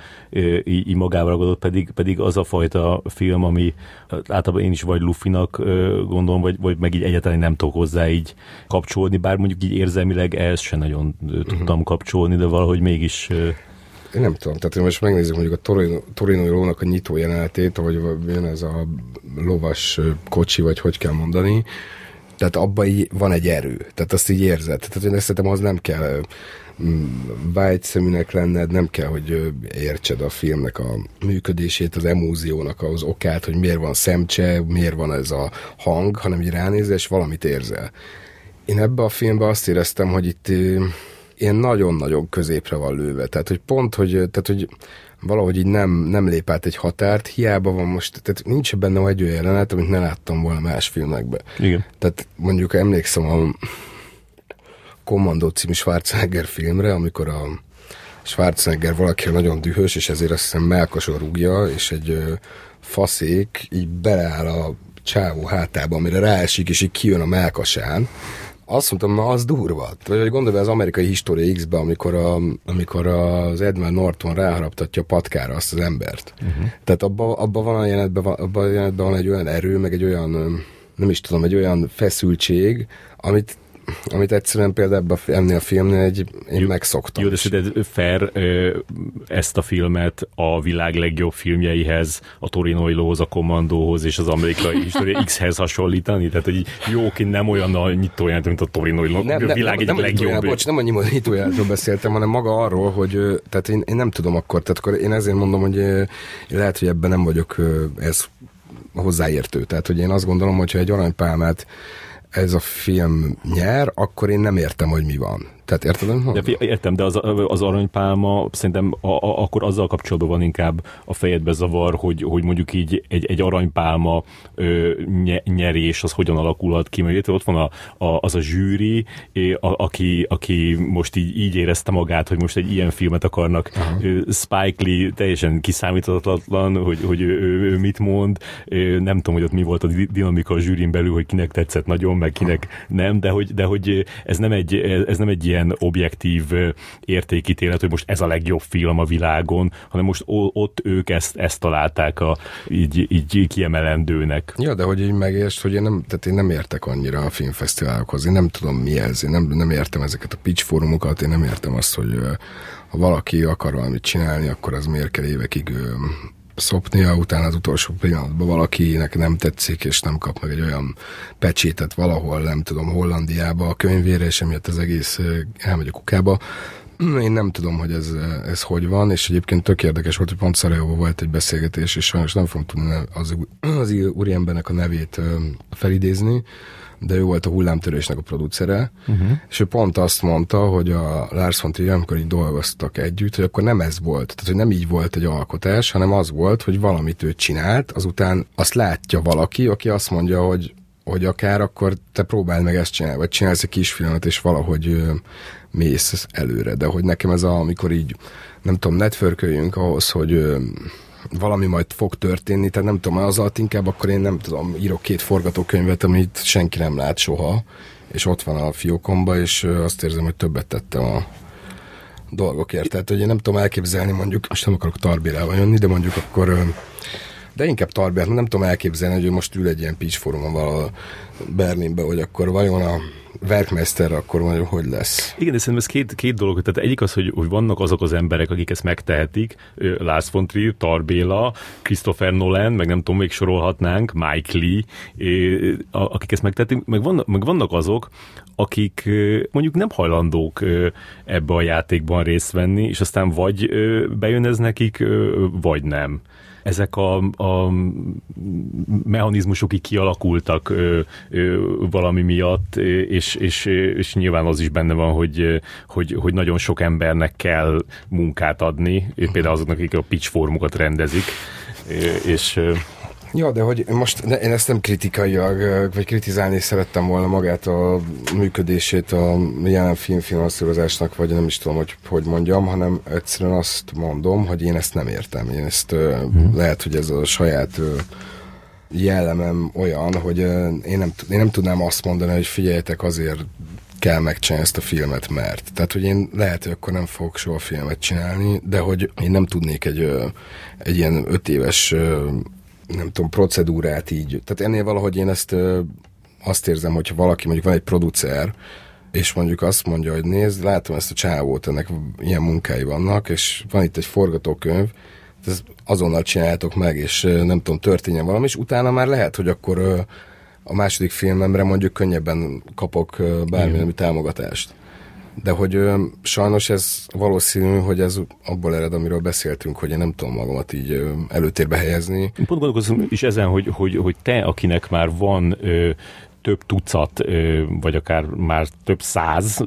B: így, így magával ragadott, pedig, pedig az a fajta film, ami általában én is vagy Lufinak ö, gondolom, vagy, vagy meg így egyáltalán nem tudok hozzá így kapcsolódni, bár mondjuk így érzelmileg ehhez se nagyon ö, tudtam kapcsolni, de valahogy mégis
A: Én nem tudom, tehát most megnézzük mondjuk a Torino, Torinoi lónak a nyitó jelenetét, ahogy jön ez a lovas kocsi, vagy hogy kell mondani, tehát abban így van egy erő, tehát azt így érzed. Tehát én szerintem az nem kell vágyszeműnek lenned, nem kell, hogy értsed a filmnek a működését, az emóziónak az okát, hogy miért van szemcse, miért van ez a hang, hanem így ránézel, és valamit érzel. Én ebbe a filmben azt éreztem, hogy itt ilyen nagyon-nagyon középre van lőve. Tehát, hogy pont, hogy, tehát, hogy valahogy így nem, nem lép át egy határt, hiába van most, tehát nincs benne egy olyan jelenet, amit ne láttam volna más filmekben.
B: igen.
A: Tehát mondjuk emlékszem a Kommandó című Schwarzenegger filmre, amikor a Schwarzenegger valaki nagyon dühös, és ezért azt hiszem melkason rúgja, és egy faszék így beleáll a csávó hátába, amire ráesik, és így kijön a melkasán. Azt mondtam, na az durva. Vagy hogy gondolj az amerikai History X-be, amikor, a, amikor az Edward Norton ráharaptatja a patkára azt az embert. Uh-huh. Tehát abban abba van a jelenetben, abban a jelenetben van egy olyan erő, meg egy olyan, nem is tudom, egy olyan feszültség, amit amit egyszerűen például ebben ennél a filmnél egy, én
B: Jó-
A: megszoktam.
B: Jó, de szerinted fair ezt a filmet a világ legjobb filmjeihez, a Torinoi Lóhoz, a Kommandóhoz és az amerikai [laughs] History X-hez hasonlítani? Tehát, hogy jó, ki nem olyan a nyitóját, mint a Torinoi Ló, a világ egyik
A: nem,
B: legjobb.
A: bocs, nem a nyimo- nyitójáról beszéltem, hanem maga arról, hogy tehát én, én nem tudom akkor, tehát akkor én ezért mondom, hogy lehet, hogy ebben nem vagyok ez hozzáértő. Tehát, hogy én azt gondolom, hogy ha egy aranypálmát ez a film nyer, akkor én nem értem, hogy mi van. Tehát érted, amit
B: De, értem, de az, az aranypálma szerintem a, a, akkor azzal kapcsolatban van inkább a fejedbe zavar, hogy, hogy mondjuk így egy, egy aranypálma ö, nye, nyerés az hogyan alakulhat ki, mert ott van a, a, az a zsűri, a, aki, aki most így, így érezte magát, hogy most egy ilyen filmet akarnak. Ö, Spike Lee teljesen kiszámíthatatlan, hogy, hogy ő, ő, ő mit mond, nem tudom, hogy ott mi volt a di- dinamika a zsűrin belül, hogy kinek tetszett nagyon, meg kinek nem, de hogy, de hogy ez nem egy, ez nem egy ilyen objektív értékítélet, hogy most ez a legjobb film a világon, hanem most ott ők ezt, ezt találták a, így, így kiemelendőnek.
A: Ja, de hogy így megértsd, hogy én nem, tehát én nem értek annyira a filmfesztiválokhoz, én nem tudom mi ez, én nem, nem értem ezeket a pitch fórumokat, én nem értem azt, hogy ha valaki akar valamit csinálni, akkor az miért kell évekig szopnia, utána az utolsó pillanatban valakinek nem tetszik, és nem kap meg egy olyan pecsétet valahol, nem tudom, Hollandiába a könyvére, és emiatt az egész elmegy a kukába. Én nem tudom, hogy ez, ez hogy van, és egyébként tök érdekes volt, hogy pont Szarajóban volt egy beszélgetés, és sajnos nem fogom tudni az, [clears throat] az úriembernek a nevét felidézni, de ő volt a hullámtörésnek a producere, uh-huh. és ő pont azt mondta, hogy a Lars von Trier, amikor így dolgoztak együtt, hogy akkor nem ez volt, tehát hogy nem így volt egy alkotás, hanem az volt, hogy valamit ő csinált, azután azt látja valaki, aki azt mondja, hogy hogy akár akkor te próbáld meg ezt csinálni, vagy csinálsz egy kisfilmet, és valahogy ö, mész előre. De hogy nekem ez a, amikor így, nem tudom, networköljünk ahhoz, hogy ö, valami majd fog történni, tehát nem tudom, az alatt inkább akkor én nem tudom, írok két forgatókönyvet, amit senki nem lát soha, és ott van a fiókomba, és azt érzem, hogy többet tettem a dolgokért. Tehát, hogy én nem tudom elképzelni, mondjuk, most nem akarok Tarbérával jönni, de mondjuk akkor de inkább Tarbért, nem tudom elképzelni, hogy ő most ül egy ilyen pitch fórumon valahol Berlinbe, hogy akkor vajon a Werkmeister akkor mondjuk hogy lesz.
B: Igen, de szerintem ez két, két dolog. Tehát egyik az, hogy, hogy vannak azok az emberek, akik ezt megtehetik, Lars von Trier, Tarbéla, Christopher Nolan, meg nem tudom, még sorolhatnánk, Mike Lee, akik ezt megtehetik, meg vannak, meg vannak azok, akik mondjuk nem hajlandók ebbe a játékban részt venni, és aztán vagy bejön ez nekik, vagy nem ezek a, a mechanizmusok így kialakultak ö, ö, valami miatt, és, és, és nyilván az is benne van, hogy, hogy, hogy nagyon sok embernek kell munkát adni, például azoknak, akik a pitch formukat rendezik, és
A: Ja, de hogy most de én ezt nem kritikaiak, vagy kritizálni szerettem volna magát a működését a jelen filmfinanszírozásnak, vagy nem is tudom, hogy hogy mondjam, hanem egyszerűen azt mondom, hogy én ezt nem értem. Én ezt hmm. lehet, hogy ez a saját jellemem olyan, hogy én nem, én nem tudnám azt mondani, hogy figyeljetek, azért kell megcsinálni ezt a filmet, mert. Tehát, hogy én lehet, hogy akkor nem fogok soha filmet csinálni, de hogy én nem tudnék egy, egy ilyen öt éves nem tudom, procedúrát így. Tehát ennél valahogy én ezt azt érzem, hogyha valaki mondjuk van egy producer, és mondjuk azt mondja, hogy nézd, látom ezt a csávót, ennek ilyen munkái vannak, és van itt egy forgatókönyv, ez azonnal csináljátok meg, és nem tudom, történjen valami, és utána már lehet, hogy akkor a második filmemre mondjuk könnyebben kapok bármilyen támogatást de hogy ö, sajnos ez valószínű, hogy ez abból ered, amiről beszéltünk, hogy én nem tudom magamat így ö, előtérbe helyezni.
B: Pont gondolkozom is ezen, hogy, hogy, hogy te, akinek már van ö, több tucat, vagy akár már több száz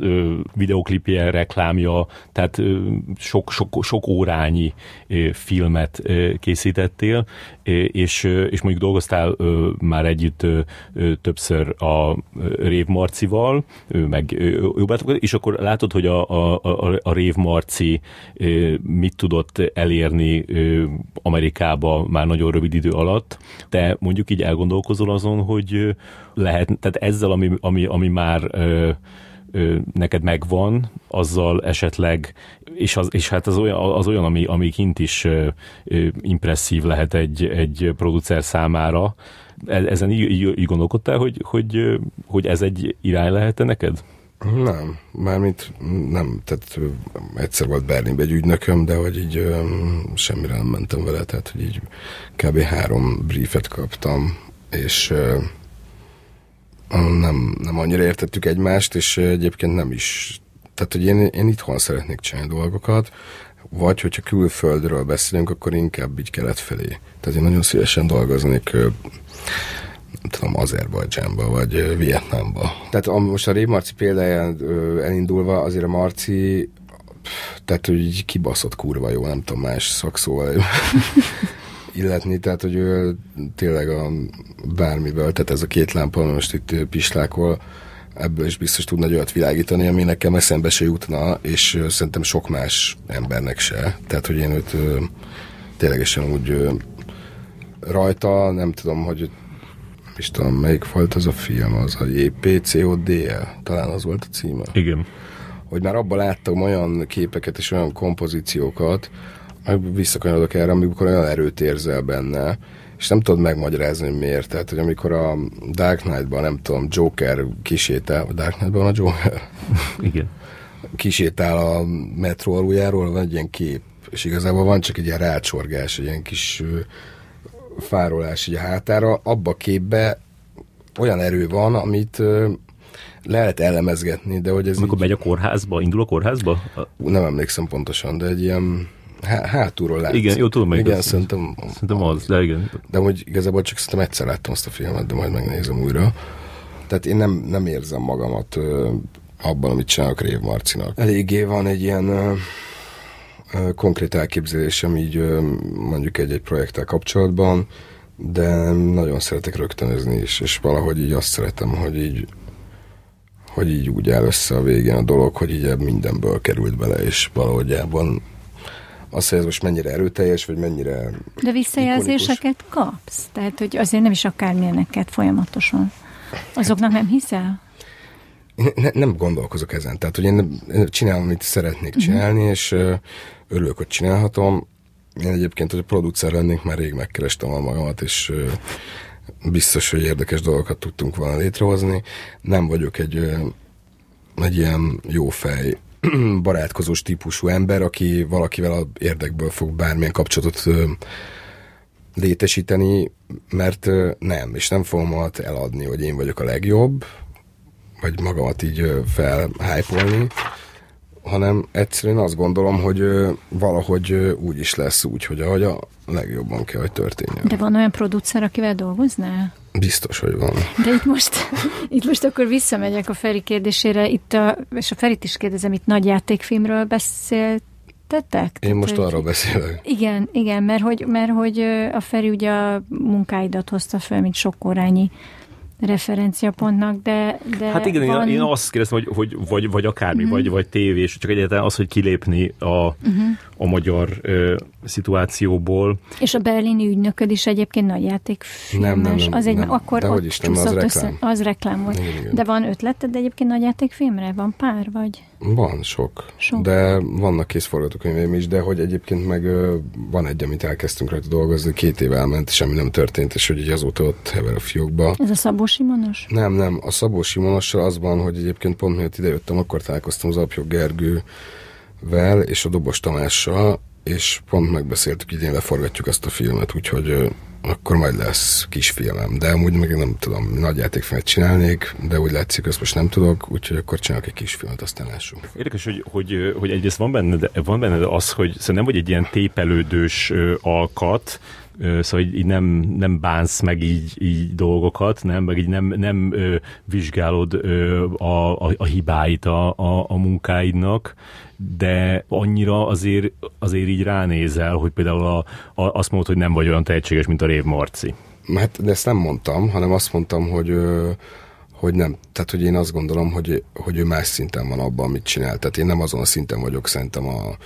B: videoklipje, reklámja, tehát sok, sok, sok órányi filmet készítettél, és, és mondjuk dolgoztál már együtt többször a Rév Marcival, meg jobbátokat, és akkor látod, hogy a, a, a, a Rév Marci mit tudott elérni Amerikába már nagyon rövid idő alatt, te mondjuk így elgondolkozol azon, hogy lehet, tehát ezzel, ami, ami, ami már ö, ö, neked megvan, azzal esetleg, és, az, és hát az olyan, az olyan ami, ami kint is ö, ö, impresszív lehet egy, egy producer számára. E, ezen így, így, így gondolkodtál, hogy, hogy, hogy ez egy irány lehet neked?
A: Nem, mármint nem, tehát egyszer volt Berlinben egy ügynököm, de hogy így semmire nem mentem vele, tehát hogy így kb. három briefet kaptam, és nem, nem annyira értettük egymást, és egyébként nem is. Tehát, hogy én, én itthon szeretnék csinálni dolgokat, vagy hogyha külföldről beszélünk, akkor inkább így kelet felé. Tehát én nagyon szívesen dolgoznék nem tudom, Azerbajdzsánba, vagy Vietnámba. Tehát most a Rév Marci példáján elindulva, azért a Marci tehát, hogy kibaszott kurva jó, nem tudom más szakszóval [laughs] illetni, tehát hogy ő tényleg a bármiből, tehát ez a két lámpa, most itt pislákol, ebből is biztos tudna egy olyat világítani, ami nekem eszembe se jutna, és szerintem sok más embernek se. Tehát, hogy én őt ténylegesen úgy rajta, nem tudom, hogy is tudom, melyik volt az a film, az a JPCODL, talán az volt a címe.
B: Igen
A: hogy már abban láttam olyan képeket és olyan kompozíciókat, visszakanyarodok erre, amikor olyan erőt érzel benne, és nem tudod megmagyarázni, hogy miért. Tehát, hogy amikor a Dark Knight-ban, nem tudom, Joker kisétál, a Dark Knight-ban a Joker? [laughs]
B: Igen.
A: Kisétál a metró aluljáról, van egy ilyen kép, és igazából van csak egy ilyen rácsorgás, egy ilyen kis fárolás így a hátára. Abba a képbe olyan erő van, amit lehet elemezgetni, de hogy ez
B: Amikor így... megy a kórházba, indul a kórházba?
A: Nem emlékszem pontosan, de egy ilyen há- hátulról látsz.
B: Igen, jó, tudom,
A: Igen, az, szerintem,
B: szerintem az, de igen.
A: De hogy igazából csak szerintem egyszer láttam azt a filmet, de majd megnézem újra. Tehát én nem, nem érzem magamat ö, abban, amit csinálok Rév Marcinak. Eléggé van egy ilyen ö, ö, konkrét elképzelésem így ö, mondjuk egy-egy projekttel kapcsolatban, de nagyon szeretek rögtönözni is, és valahogy így azt szeretem, hogy így hogy így úgy áll össze a végén a dolog, hogy így mindenből került bele, és valahogy abban az, hogy ez most mennyire erőteljes, vagy mennyire
C: De visszajelzéseket ikonikus. kapsz? Tehát, hogy azért nem is akármilyeneket folyamatosan. Azoknak nem hiszel?
A: Ne, nem gondolkozok ezen. Tehát, hogy én csinálom, amit szeretnék mhm. csinálni, uh-huh. és örülök, hogy csinálhatom. Én egyébként, hogy a producer lennék, már rég megkerestem a magamat, és biztos, hogy érdekes dolgokat tudtunk volna létrehozni. Nem vagyok egy, egy ilyen jó fej [clears throat] barátkozós típusú ember, aki valakivel a érdekből fog bármilyen kapcsolatot létesíteni, mert nem, és nem fogom eladni, hogy én vagyok a legjobb, vagy magamat így felhájpolni, hanem egyszerűen azt gondolom, hogy valahogy úgy is lesz úgy, hogy ahogy a legjobban kell, hogy történjen.
C: De van olyan producer, akivel dolgoznál?
A: Biztos, hogy van.
C: De itt most, [laughs] itt most akkor visszamegyek a Feri kérdésére, itt a, és a Ferit is kérdezem, itt nagy játékfilmről beszélt tettek?
A: Én most arról beszélek.
C: Igen, igen, mert hogy, mert hogy a Feri ugye a munkáidat hozta fel, mint sokkorányi referenciapontnak, de, de
B: Hát igen, van... én, azt kérdeztem, hogy, hogy vagy, vagy akármi, uh-huh. vagy, vagy tévés, csak egyáltalán az, hogy kilépni a, uh-huh. a magyar ö, szituációból.
C: És a berlini ügynököd is egyébként nagy játékfilmes. Nem, nem, nem,
A: az egy, nem.
C: akkor
A: de hogy is nem, az reklám. Össze,
C: az reklám volt. Igen, igen. De van ötleted egyébként nagy játékfilmre? Van pár, vagy?
A: Van, sok. sok. De vannak kész forgatókönyvém is, de hogy egyébként meg van egy, amit elkezdtünk rajta dolgozni, két év elment, semmi nem történt, és hogy így azóta ott hever a fiókba.
C: Ez a Szabó Simonos?
A: Nem, nem. A Szabó Simonossal az van, hogy egyébként pont miatt idejöttem, akkor találkoztam az Apjog Gergővel és a Dobos Tamással, és pont megbeszéltük, idén leforgatjuk ezt a filmet, úgyhogy akkor majd lesz kisfilmem. De amúgy meg nem tudom, nagy játékfilmet csinálnék, de úgy látszik, ezt most nem tudok, úgyhogy akkor csinálok egy kisfilmet, aztán lássuk.
B: Érdekes, hogy, hogy, hogy egyrészt van benned, van benned az, hogy szerintem nem vagy egy ilyen tépelődős alkat, szóval így, így nem, nem bánsz meg így, így dolgokat, nem, meg így nem, nem ö, vizsgálod ö, a, a, a hibáit a, a, a munkáidnak, de annyira azért, azért így ránézel, hogy például a, a, azt mondod, hogy nem vagy olyan tehetséges, mint a Rév Marci.
A: Hát, de ezt nem mondtam, hanem azt mondtam, hogy hogy nem, tehát hogy én azt gondolom, hogy, hogy ő más szinten van abban, amit csinál. Tehát én nem azon a szinten vagyok szerintem a,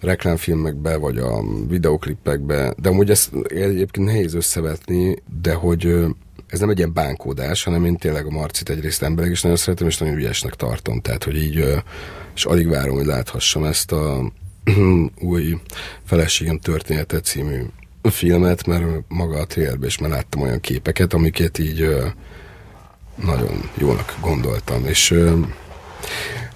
A: reklámfilmekbe, vagy a videoklipekbe, de amúgy ezt egyébként nehéz összevetni, de hogy ez nem egy ilyen bánkódás, hanem én tényleg a Marcit egyrészt emberek is nagyon szeretem, és nagyon ügyesnek tartom, tehát hogy így, és alig várom, hogy láthassam ezt a [clears throat] új feleségem története című filmet, mert maga a trailerben is már láttam olyan képeket, amiket így nagyon jónak gondoltam, és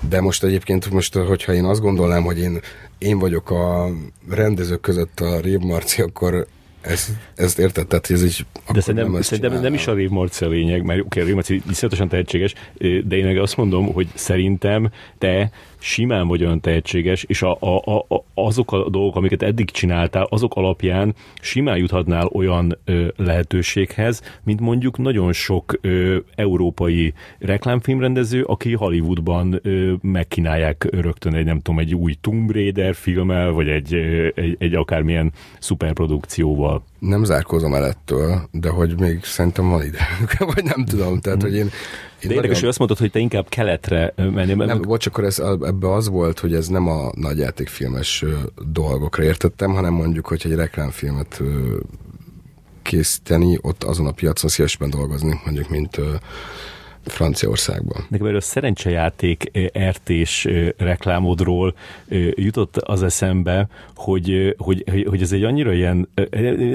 A: de most egyébként, most, hogyha én azt gondolnám, hogy én én vagyok a rendezők között a Rév Marci, akkor ezt, ezt érted? Tehát, hogy ez így
B: de szerintem, nem, szerintem nem is a Rév Marci a lényeg, mert oké, okay, a Rév Marci iszonyatosan tehetséges, de én meg azt mondom, hogy szerintem te simán vagy olyan tehetséges, és a, a, a, azok a dolgok, amiket eddig csináltál, azok alapján simán juthatnál olyan ö, lehetőséghez, mint mondjuk nagyon sok ö, európai reklámfilmrendező, aki Hollywoodban ö, megkínálják rögtön egy, nem tudom, egy új Tomb Raider filmmel, vagy egy, egy, egy akármilyen szuperprodukcióval
A: nem zárkózom el ettől, de hogy még szerintem van ide, [laughs] vagy nem tudom, tehát, hogy én... én
B: de érdekes, nagyon... hogy azt mondod, hogy te inkább keletre mennél.
A: Nem, meg... bocs, akkor ez, ebbe az volt, hogy ez nem a nagyjátékfilmes dolgokra értettem, hanem mondjuk, hogy egy reklámfilmet készíteni, ott azon a piacon szívesben dolgozni, mondjuk, mint Franciaországban.
B: Nekem erről szerencsejáték RT-s reklámodról jutott az eszembe, hogy, hogy, hogy ez egy annyira ilyen,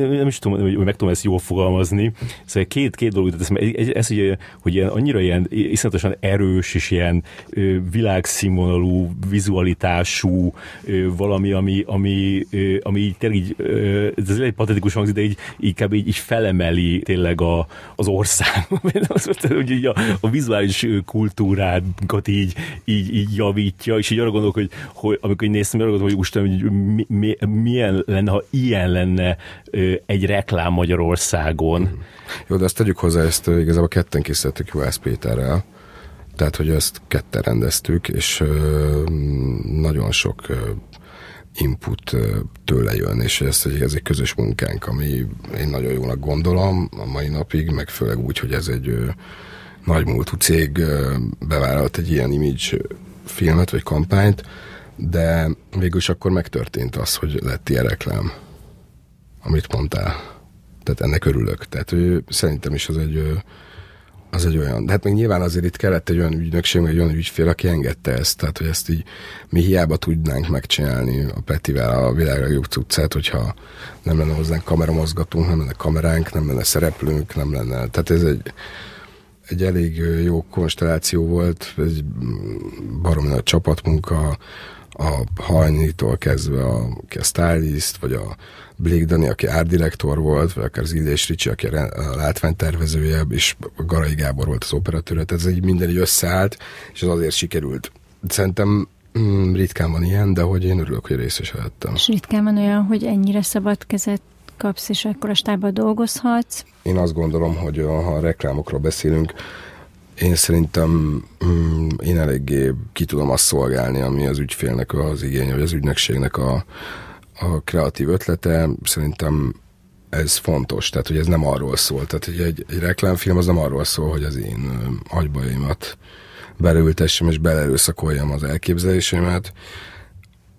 B: nem is tudom, hogy meg tudom ezt jól fogalmazni, szóval két, két dolog jutott eszembe. Ez, ez hogy, hogy ilyen, annyira ilyen iszonyatosan erős és ilyen világszínvonalú, vizualitású valami, ami, ami, ami így tényleg így, ez egy patetikus hangzik, de így, inkább így, így felemeli tényleg a, az ország, [laughs] hogy így a, a vizuális kultúránkat így, így, így javítja, és így arra gondolok, hogy, hogy amikor így néztem, arra gondolok, hogy Úristen, hogy mi, mi, milyen lenne, ha ilyen lenne egy reklám Magyarországon.
A: Jó, de azt tegyük hozzá, ezt igazából ketten készítettük Juhász Péterrel, tehát, hogy ezt ketten rendeztük, és nagyon sok input tőle jön, és ez ez egy közös munkánk, ami én nagyon jónak gondolom a mai napig, meg főleg úgy, hogy ez egy nagymúltú cég bevállalt egy ilyen image filmet vagy kampányt, de végül is akkor megtörtént az, hogy lett ilyen reklám, amit mondtál. Tehát ennek örülök. Tehát ő, szerintem is az egy az egy olyan, de hát még nyilván azért itt kellett egy olyan ügynökség, egy olyan ügyfél, aki engedte ezt, tehát hogy ezt így mi hiába tudnánk megcsinálni a Petivel a világ legjobb cuccát, hogyha nem lenne hozzánk kameramozgatunk, nem lenne kameránk, nem lenne szereplőnk, nem lenne, tehát ez egy, egy elég jó konstelláció volt, egy baromi nagy csapatmunka, a hajnitól kezdve a, a stylist, vagy a Blake Dani, aki árdirektor volt, vagy akár az Illés Ricsi, aki a látványtervezője, és Garai Gábor volt az operatőr, tehát ez így minden így összeállt, és az azért sikerült. Szerintem mm, ritkán van ilyen, de hogy én örülök, hogy részes lettem.
C: És ritkán van olyan, hogy ennyire szabad kezet kapsz, és akkor a stábban dolgozhatsz?
A: Én azt gondolom, hogy ha a reklámokról beszélünk, én szerintem mm, én eléggé ki tudom azt szolgálni, ami az ügyfélnek az igénye, vagy az ügynökségnek a, a kreatív ötlete. Szerintem ez fontos, tehát hogy ez nem arról szól. Tehát hogy egy, egy reklámfilm az nem arról szól, hogy az én agybajaimat beleültessem és belerőszakoljam az elképzeléseimet,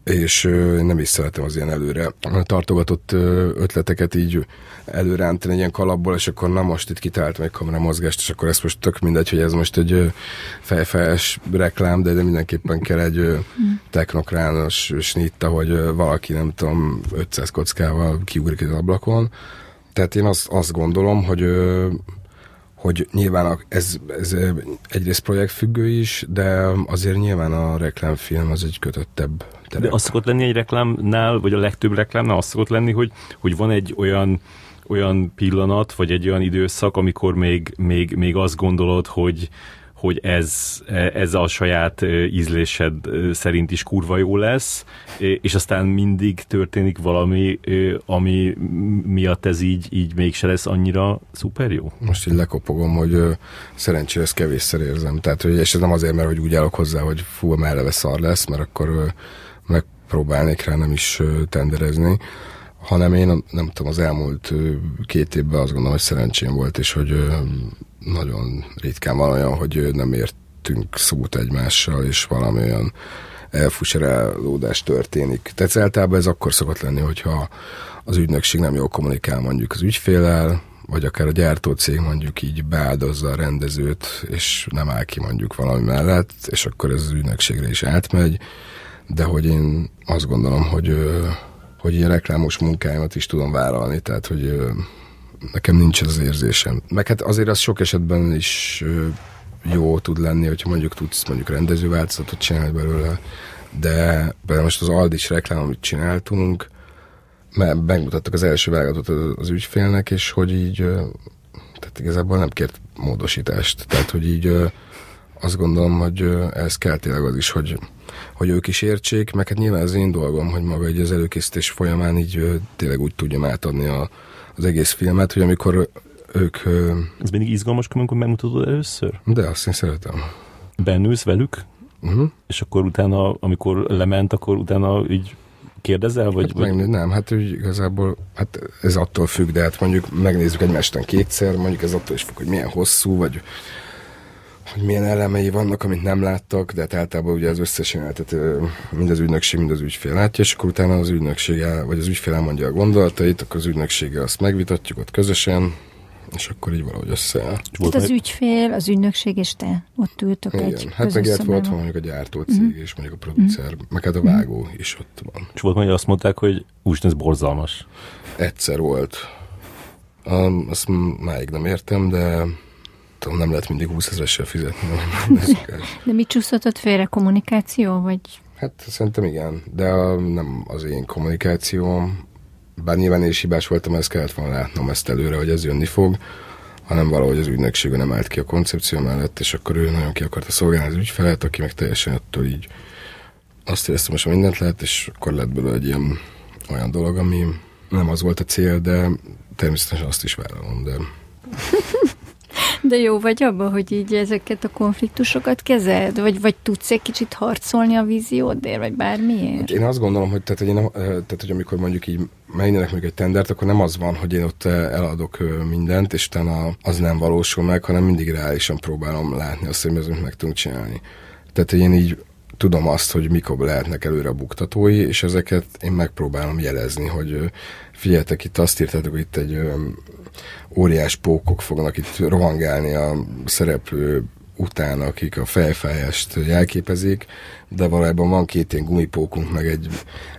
A: és nem is szeretem az ilyen előre tartogatott ötleteket így előrántani egy ilyen kalapból, és akkor na most itt kitáltam egy kamera mozgást, és akkor ez most tök mindegy, hogy ez most egy fejfejes reklám, de, de mindenképpen kell egy technokrános snitta, hogy valaki nem tudom 500 kockával kiugrik az ablakon. Tehát én azt, azt gondolom, hogy hogy nyilván ez, ez egyrészt projektfüggő is, de azért nyilván a reklámfilm az egy kötöttebb.
B: De az szokott lenni egy reklámnál, vagy a legtöbb reklámnál az szokott lenni, hogy, hogy van egy olyan olyan pillanat, vagy egy olyan időszak, amikor még, még, még azt gondolod, hogy, hogy ez, ez a saját ízlésed szerint is kurva jó lesz, és aztán mindig történik valami, ami miatt ez így, így mégse lesz annyira szuper jó?
A: Most így lekopogom, hogy szerencsére ezt kevésszer érzem. Tehát, hogy, és ez nem azért, mert hogy úgy állok hozzá, hogy fú, melleve szar lesz, mert akkor megpróbálnék rá nem is tenderezni, hanem én nem tudom, az elmúlt két évben azt gondolom, hogy szerencsém volt, és hogy nagyon ritkán van olyan, hogy nem értünk szót egymással, és valami olyan elfuserálódás történik. Tehát általában ez akkor szokott lenni, hogyha az ügynökség nem jól kommunikál mondjuk az ügyfélel, vagy akár a gyártócég mondjuk így beáldozza a rendezőt, és nem áll ki mondjuk valami mellett, és akkor ez az ügynökségre is átmegy, de hogy én azt gondolom, hogy, hogy ilyen reklámos munkáimat is tudom vállalni, tehát hogy nekem nincs az érzésem. Meg hát azért az sok esetben is jó tud lenni, hogyha mondjuk tudsz mondjuk rendezőváltozatot csinálni belőle, de például most az Aldis reklám, amit csináltunk, mert megmutattak az első válogatot az ügyfélnek, és hogy így tehát igazából nem kért módosítást. Tehát, hogy így azt gondolom, hogy ez kell tényleg az is, hogy, hogy ők is értsék, meg hát nyilván az én dolgom, hogy maga egy az előkészítés folyamán így tényleg úgy tudjam átadni a, az egész filmet, hogy amikor ők...
B: Ez mindig izgalmas, amikor megmutatod először?
A: De azt én szeretem.
B: Bennülsz velük? Uh-huh. És akkor utána, amikor lement, akkor utána így kérdezel? Vagy,
A: hát vagy... Nem, hát úgy igazából hát ez attól függ, de hát mondjuk megnézzük egymástán kétszer, mondjuk ez attól is függ, hogy milyen hosszú, vagy hogy milyen elemei vannak, amit nem láttak, de hát általában ugye az összes jelenetet mind az ügynökség, mind az ügyfél látja, és akkor utána az ügynökség, vagy az ügyfél elmondja a gondolatait, akkor az ügynökséggel azt megvitatjuk ott közösen, és akkor így valahogy összeáll.
C: Tehát az ügyfél, az ügynökség és te ott ültök
A: Igen.
C: egy
A: Hát meg ilyet volt van mondjuk a gyártó cég, uh-huh. és mondjuk a producer, uh-huh. meg hát a vágó uh-huh. is ott van.
B: És volt hogy azt mondták, hogy úgy ez borzalmas.
A: Egyszer volt. Um, azt máig nem értem, de tudom, nem lehet mindig 20 ezeressel fizetni. [laughs]
C: de mit csúszhatott félre? Kommunikáció, vagy?
A: Hát szerintem igen, de nem az én kommunikációm, bár nyilván én is hibás voltam, ezt kellett volna látnom ezt előre, hogy ez jönni fog, hanem valahogy az ügynökség nem állt ki a koncepció mellett, és akkor ő nagyon ki akarta szolgálni az ügyfelet, aki meg teljesen attól így azt éreztem, hogy mindent lehet, és akkor lett belőle egy ilyen olyan dolog, ami nem az volt a cél, de természetesen azt is vállalom, de... [laughs]
C: De jó vagy abban, hogy így ezeket a konfliktusokat kezeld? Vagy, vagy tudsz egy kicsit harcolni a víziódért, vagy bármiért?
A: Hát én azt gondolom, hogy, tehát, hogy, én, tehát, hogy amikor mondjuk így megnyerek még egy tendert, akkor nem az van, hogy én ott eladok mindent, és utána az nem valósul meg, hanem mindig reálisan próbálom látni azt, hogy mi az, amit meg tudunk csinálni. Tehát, hogy én így tudom azt, hogy mikor lehetnek előre a buktatói, és ezeket én megpróbálom jelezni, hogy figyeljetek, itt azt írtátok, hogy itt egy óriás pókok fognak itt rohangálni a szereplő után, akik a fejfájást jelképezik, de valójában van két ilyen gumipókunk, meg egy,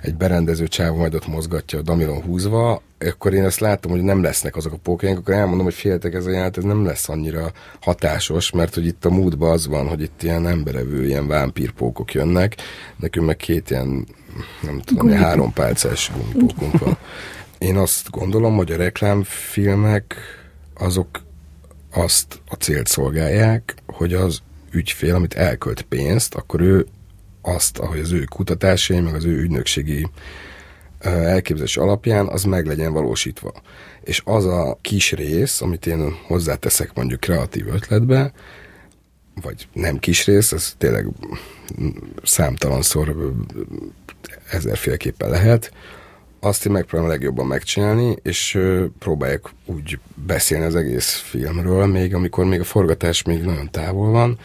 A: egy berendező csáv majd ott mozgatja a damilon húzva, akkor én ezt látom, hogy nem lesznek azok a pókjaink, akkor elmondom, hogy féltek ez a jelent, ez nem lesz annyira hatásos, mert hogy itt a múltban az van, hogy itt ilyen emberevő, ilyen vámpírpókok jönnek, nekünk meg két ilyen, nem tudom, ilyen három pálcás gumipókunk van. Én azt gondolom, hogy a reklámfilmek azok azt a célt szolgálják, hogy az ügyfél, amit elkölt pénzt, akkor ő azt, ahogy az ő kutatásai, meg az ő ügynökségi elképzelés alapján az meg legyen valósítva. És az a kis rész, amit én hozzáteszek mondjuk kreatív ötletbe, vagy nem kis rész, ez tényleg számtalanszor ezerféleképpen lehet, azt én megpróbálom legjobban megcsinálni, és próbálják úgy beszélni az egész filmről, még amikor még a forgatás még nagyon távol van,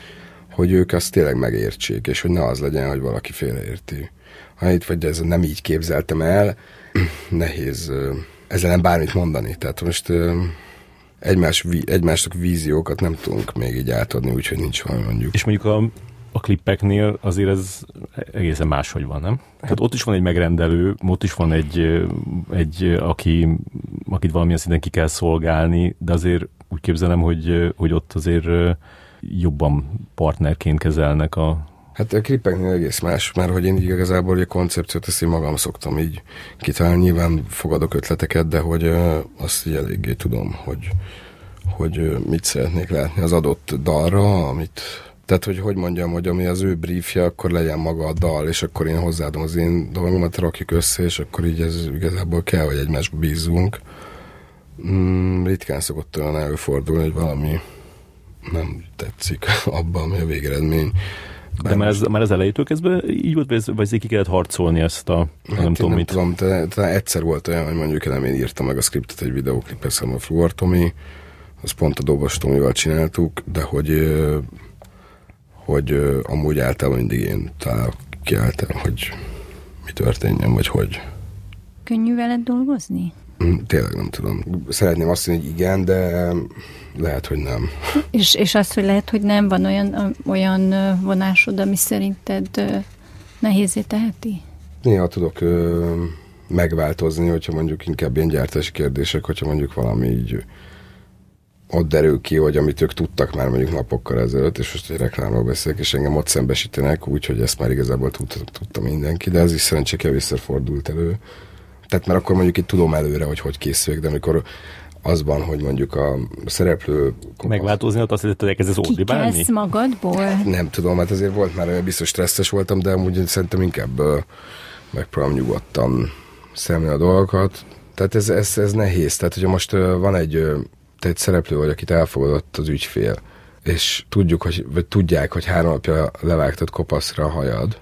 A: hogy ők azt tényleg megértsék, és hogy ne az legyen, hogy valaki félreérti. Ha itt vagy ez nem így képzeltem el, [clears throat] nehéz ezzel nem bármit mondani. Tehát most egymás, egymásnak víziókat nem tudunk még így átadni, úgyhogy nincs valami mondjuk.
B: És mondjuk a a klippeknél azért ez egészen máshogy van, nem? Tehát ott is van egy megrendelő, ott is van egy, egy aki, akit valamilyen szinten ki kell szolgálni, de azért úgy képzelem, hogy, hogy ott azért jobban partnerként kezelnek a,
A: Hát a klipeknél egész más, mert hogy én igazából a koncepciót ezt én magam szoktam így kitalálni, nyilván fogadok ötleteket, de hogy azt így eléggé tudom, hogy, hogy mit szeretnék látni az adott dalra, amit tehát, hogy hogy mondjam, hogy ami az ő briefje, akkor legyen maga a dal, és akkor én hozzáadom az én dolgomat, rakjuk össze, és akkor így ez igazából kell, hogy egymásba bízzunk. Mm, ritkán szokott olyan előfordulni, hogy valami nem tetszik [laughs] abban, ami a végeredmény.
B: Bár de már ez, már az elejétől kezdve így volt, vagy, vagy ki kellett harcolni ezt a
A: hát nem tudom nem mit? Tudom, de, de egyszer volt olyan, hogy mondjuk nem én írtam meg a skriptet egy videóklipet, a Fluor Tomi, az pont a Dobos Tomival csináltuk, de hogy hogy uh, amúgy általában mindig én kiálltam, hogy mi történjen, vagy hogy.
C: Könnyű veled dolgozni?
A: Mm, tényleg nem tudom. Szeretném azt mondani, hogy igen, de lehet, hogy nem.
C: És, és azt, hogy lehet, hogy nem, van olyan, olyan vonásod, ami szerinted nehézé teheti?
A: Néha tudok ö, megváltozni, hogyha mondjuk inkább ilyen gyártási kérdések, hogyha mondjuk valami így ott derül ki, hogy amit ők tudtak már mondjuk napokkal ezelőtt, és most egy reklámról beszélek, és engem ott szembesítenek, úgyhogy ezt már igazából tudta, tudta mindenki, de ez is szerencsé kevésszer fordult elő. Tehát mert akkor mondjuk itt tudom előre, hogy hogy készüljek, de amikor az van, hogy mondjuk a szereplő...
B: Megváltozni, ott azt hiszed, hogy elkezdesz
C: ordibálni? magadból?
A: Nem tudom, hát azért volt már, biztos stresszes voltam, de amúgy szerintem inkább megpróbálom nyugodtan szemlélni a dolgokat. Tehát ez, ez, ez nehéz. Tehát, hogyha most van egy te egy szereplő vagy, akit elfogadott az ügyfél, és tudjuk, hogy, vagy tudják, hogy három napja levágtad kopaszra a hajad,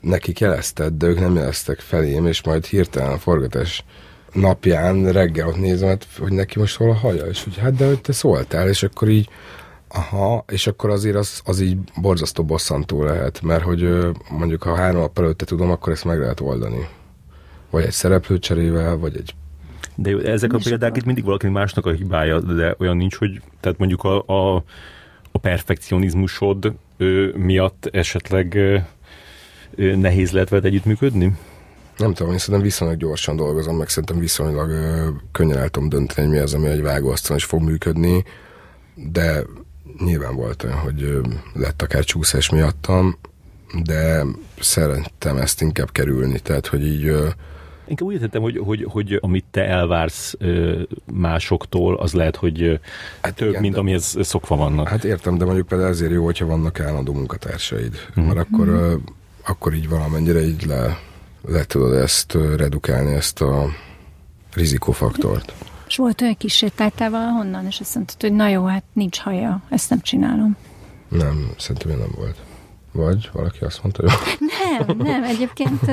A: nekik jelezted, de ők nem jeleztek felém, és majd hirtelen a forgatás napján reggel ott nézem, hát, hogy neki most hol a haja, és hogy hát de hogy te szóltál, és akkor így aha, és akkor azért az, az így borzasztó bosszantó lehet, mert hogy mondjuk ha három nap előtte tudom, akkor ezt meg lehet oldani. Vagy egy szereplőcserével, vagy egy
B: De jó, ezek a példák itt mindig valaki másnak a hibája, de olyan nincs, hogy tehát mondjuk a, a, a perfekcionizmusod ö, miatt esetleg ö, ö, nehéz lehet veled együttműködni?
A: Nem tudom, én szerintem viszonylag gyorsan dolgozom, meg szerintem viszonylag ö, könnyen el tudom dönteni, hogy mi az, ami egy vágóasztalon is fog működni, de nyilván volt olyan, hogy ö, lett akár csúszás miattam, de szerettem ezt inkább kerülni, tehát hogy így ö,
B: Inkább úgy értettem, hogy, hogy, hogy amit te elvársz ö, másoktól, az lehet, hogy
A: Hát
B: több,
A: igen,
B: mint
A: de-
B: amihez szokva vannak.
A: Hát értem, de mondjuk például ezért jó, hogyha vannak állandó munkatársaid.
B: Mhm.
A: Mert akkor, ö, akkor így valamennyire így le, le tudod ezt ö, redukálni, ezt a rizikófaktort.
C: És volt olyan kísértáltál valahonnan, és azt mondtad, hogy na jó, hát nincs haja, ezt nem csinálom.
A: Nem, szerintem ilyen nem volt. Vagy valaki azt mondta, hogy
C: Nem, nem, egyébként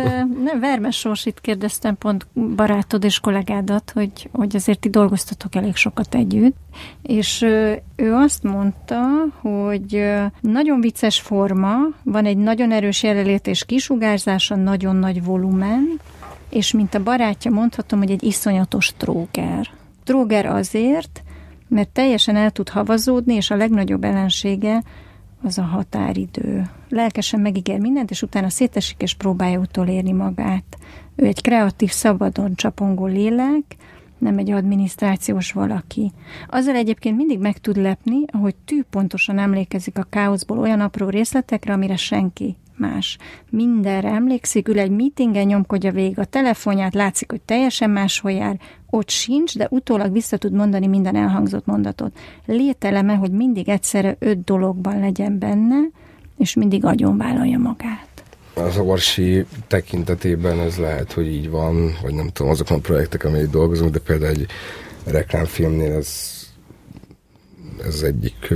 C: nem, Vermes Sorsit kérdeztem pont barátod és kollégádat, hogy, hogy azért ti dolgoztatok elég sokat együtt, és ő azt mondta, hogy nagyon vicces forma, van egy nagyon erős jelenlét és kisugárzása, nagyon nagy volumen, és mint a barátja mondhatom, hogy egy iszonyatos tróger. Tróger azért, mert teljesen el tud havazódni, és a legnagyobb ellensége az a határidő. Lelkesen megígér mindent, és utána szétesik, és próbálja utolérni magát. Ő egy kreatív, szabadon csapongó lélek, nem egy adminisztrációs valaki. Azzal egyébként mindig meg tud lepni, ahogy tű pontosan emlékezik a káoszból olyan apró részletekre, amire senki más. Mindenre emlékszik, ül egy meetingen, nyomkodja végig a telefonját, látszik, hogy teljesen máshol jár, ott sincs, de utólag vissza tud mondani minden elhangzott mondatot. Lételeme, hogy mindig egyszerre öt dologban legyen benne, és mindig agyonvállalja magát.
A: az orsi tekintetében ez lehet, hogy így van, vagy nem tudom, azokon a projektek, amelyik dolgozunk, de például egy reklámfilmnél ez, ez egyik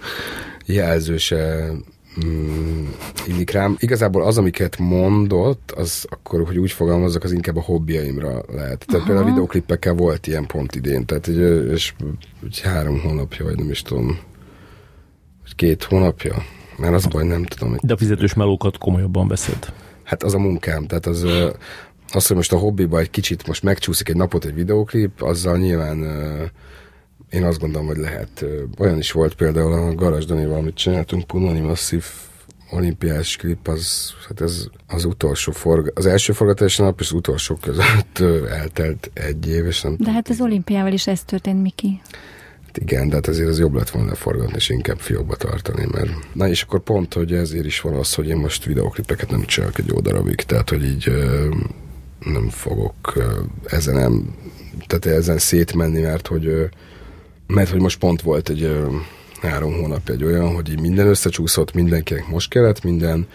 A: [laughs] jelzőse mm, illik rám. Igazából az, amiket mondott, az akkor, hogy úgy fogalmazzak, az inkább a hobbiaimra lehet. Tehát
C: Aha.
A: például a videóklippekkel volt ilyen pont idén, tehát egy, és egy három hónapja, vagy nem is tudom, két hónapja, mert az baj, nem tudom,
B: De a fizetős melókat komolyabban veszed.
A: Hát az a munkám, tehát az, az, hogy most a hobbiba egy kicsit most megcsúszik egy napot egy videóklip, azzal nyilván én azt gondolom, hogy lehet. Olyan is volt például a Garas Danival, amit csináltunk, Punani Masszív olimpiás klip, az, hát ez az utolsó forg, az első forgatási nap és az utolsó között eltelt egy év, és nem
C: De hát az olimpiával is ez történt, Miki.
A: Hát igen, de hát azért az jobb lett volna forgatni, és inkább fiókba tartani, mert... Na és akkor pont, hogy ezért is van az, hogy én most videoklipeket nem csinálok egy jó darabig, tehát, hogy így nem fogok ezen nem, tehát ezen szétmenni, mert hogy mert hogy most pont volt egy három hónap egy olyan, hogy minden összecsúszott, mindenkinek most kellett minden,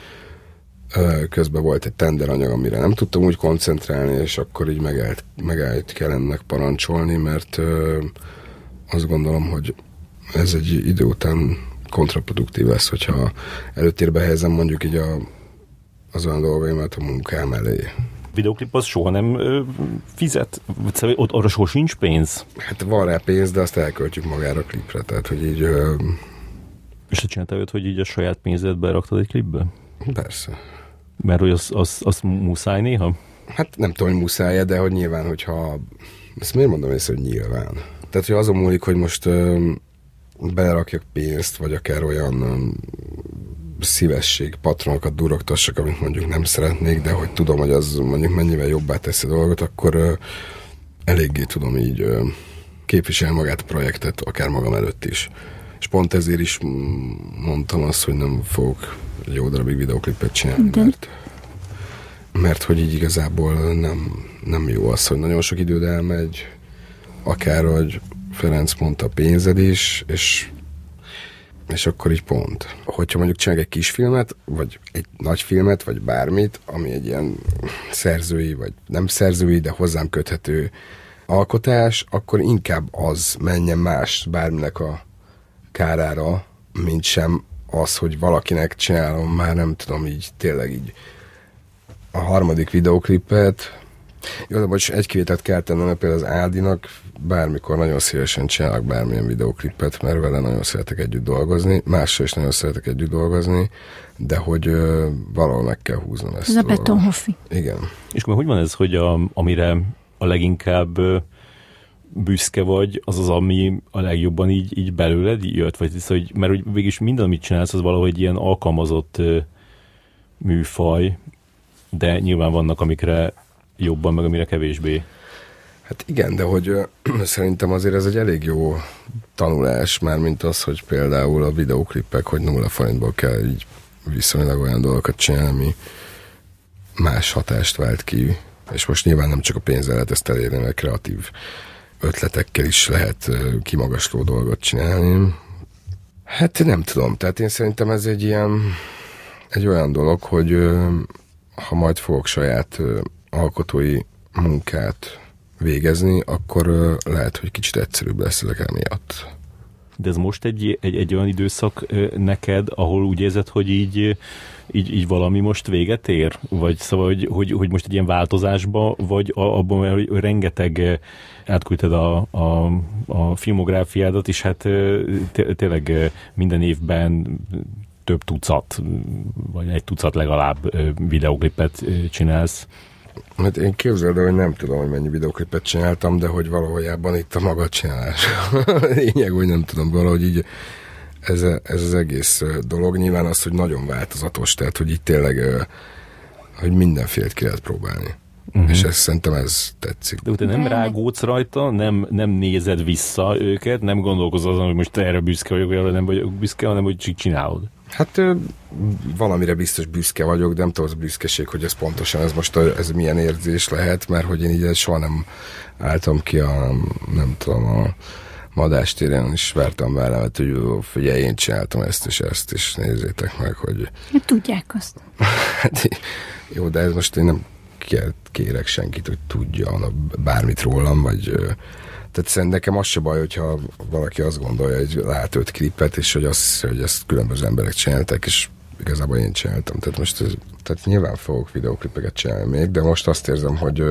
A: Ö, közben volt egy tenderanyag, amire nem tudtam úgy koncentrálni, és akkor így megállt, megállt kell ennek parancsolni, mert ö, azt gondolom, hogy ez egy idő után kontraproduktív lesz, hogyha előtérbe helyezem mondjuk így a, az olyan dolgaimat a munkám elé.
B: Videoklip az soha nem ö, fizet? Szóval ott arra soha sincs pénz?
A: Hát van rá pénz, de azt elköltjük magára a klipre, tehát hogy így ö,
B: És te csináltál olyat, hogy így a saját pénzedbe raktad egy klipbe?
A: persze.
B: Mert hogy az, az, az muszáj néha?
A: Hát nem tudom, hogy muszáj de hogy nyilván, hogyha... Ezt miért mondom észre, hogy nyilván? Tehát, hogy azon múlik, hogy most ö, belerakjak pénzt, vagy akár olyan szívesség, patronokat durogtassak, amit mondjuk nem szeretnék, de hogy tudom, hogy az mondjuk mennyivel jobbá teszi a dolgot, akkor ö, eléggé tudom így ö, képviselni magát a projektet, akár magam előtt is. És pont ezért is mm, mondtam azt, hogy nem fogok jó darabig videoklipet csinálni,
C: De-
A: mert mert hogy így igazából nem, nem jó az, hogy nagyon sok időd elmegy, akár, hogy Ferenc mondta, pénzed is, és, és akkor így pont. Hogyha mondjuk csinálok egy kis filmet, vagy egy nagy filmet, vagy bármit, ami egy ilyen szerzői, vagy nem szerzői, de hozzám köthető alkotás, akkor inkább az menjen más bárminek a kárára, mint sem az, hogy valakinek csinálom, már nem tudom, így tényleg így a harmadik videoklipet, jó, de most egy kivételt kell tennem, például az Ádinak bármikor nagyon szívesen csinálok bármilyen videoklipet, mert vele nagyon szeretek együtt dolgozni, mással is nagyon szeretek együtt dolgozni, de hogy ö, valahol meg kell húznom ezt.
C: Ez a
A: dolgot.
C: betonhoffi.
A: Igen.
B: És akkor hogy van ez, hogy a, amire a leginkább büszke vagy, az az, ami a legjobban így, így belőled jött? Vagy hisz, hogy, mert hogy végülis minden, amit csinálsz, az valahogy ilyen alkalmazott műfaj, de nyilván vannak, amikre jobban, meg amire kevésbé.
A: Hát igen, de hogy ö, [clears throat] szerintem azért ez egy elég jó tanulás, már mint az, hogy például a videóklipek, hogy nulla forintból kell így viszonylag olyan dolgokat csinálni, ami más hatást vált ki, és most nyilván nem csak a pénzzel lehet ezt elérni, mert kreatív ötletekkel is lehet kimagasló dolgot csinálni. Hát nem tudom, tehát én szerintem ez egy ilyen, egy olyan dolog, hogy ha majd fogok saját alkotói munkát végezni, akkor lehet, hogy kicsit egyszerűbb lesz ezek emiatt.
B: De ez most egy, egy, egy olyan időszak neked, ahol úgy érzed, hogy így, így, így valami most véget ér? Vagy szóval, hogy, hogy, hogy most egy ilyen változásba, vagy abban, hogy rengeteg átküldted a, a, a filmográfiádat, és hát tényleg minden évben több tucat, vagy egy tucat legalább videoklipet csinálsz.
A: Hát én képzeld hogy nem tudom, hogy mennyi videoklipet csináltam, de hogy valahol itt a maga csinálás. [laughs] Lényeg, hogy nem tudom, valahogy így ez, ez az egész dolog. Nyilván az, hogy nagyon változatos, tehát hogy itt tényleg hogy mindenfélet ki lehet próbálni. Uh-huh. És ez, szerintem ez tetszik.
B: De utána nem rágódsz rajta, nem, nem nézed vissza őket, nem gondolkozol azon, hogy most erre büszke vagyok, vagy nem vagyok büszke, hanem hogy csinálod.
A: Hát valamire biztos büszke vagyok, de nem tudom, az büszkeség, hogy ez pontosan, ez most a, ez milyen érzés lehet, mert hogy én így soha nem álltam ki a, nem tudom, a madástéren is vártam velem, hogy figyelj, én csináltam ezt és ezt, és nézzétek meg, hogy...
C: Hát tudják azt. [laughs]
A: hát, jó, de ez most én nem kérek senkit, hogy tudja bármit rólam, vagy tehát szerintem nekem az se baj, hogyha valaki azt gondolja, hogy lát öt klipet, és hogy, az, hogy ezt különböző emberek csináltak, és igazából én csináltam. Tehát most ez, tehát nyilván fogok videoklipeket csinálni még, de most azt érzem, hogy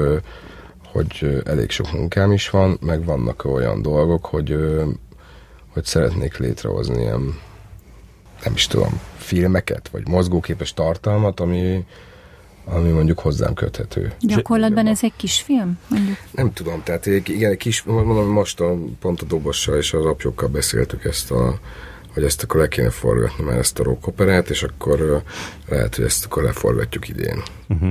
A: hogy elég sok munkám is van, meg vannak olyan dolgok, hogy, hogy szeretnék létrehozni ilyen, nem is tudom, filmeket, vagy mozgóképes tartalmat, ami, ami mondjuk hozzám köthető.
C: Gyakorlatban ez egy kis film, mondjuk?
A: Nem tudom, tehát igen, kis, mondom, most a, pont a dobossal és az apjokkal beszéltük ezt a hogy ezt akkor le kéne forgatni már ezt a rock operát, és akkor lehet, hogy ezt akkor leforgatjuk idén. Uh-huh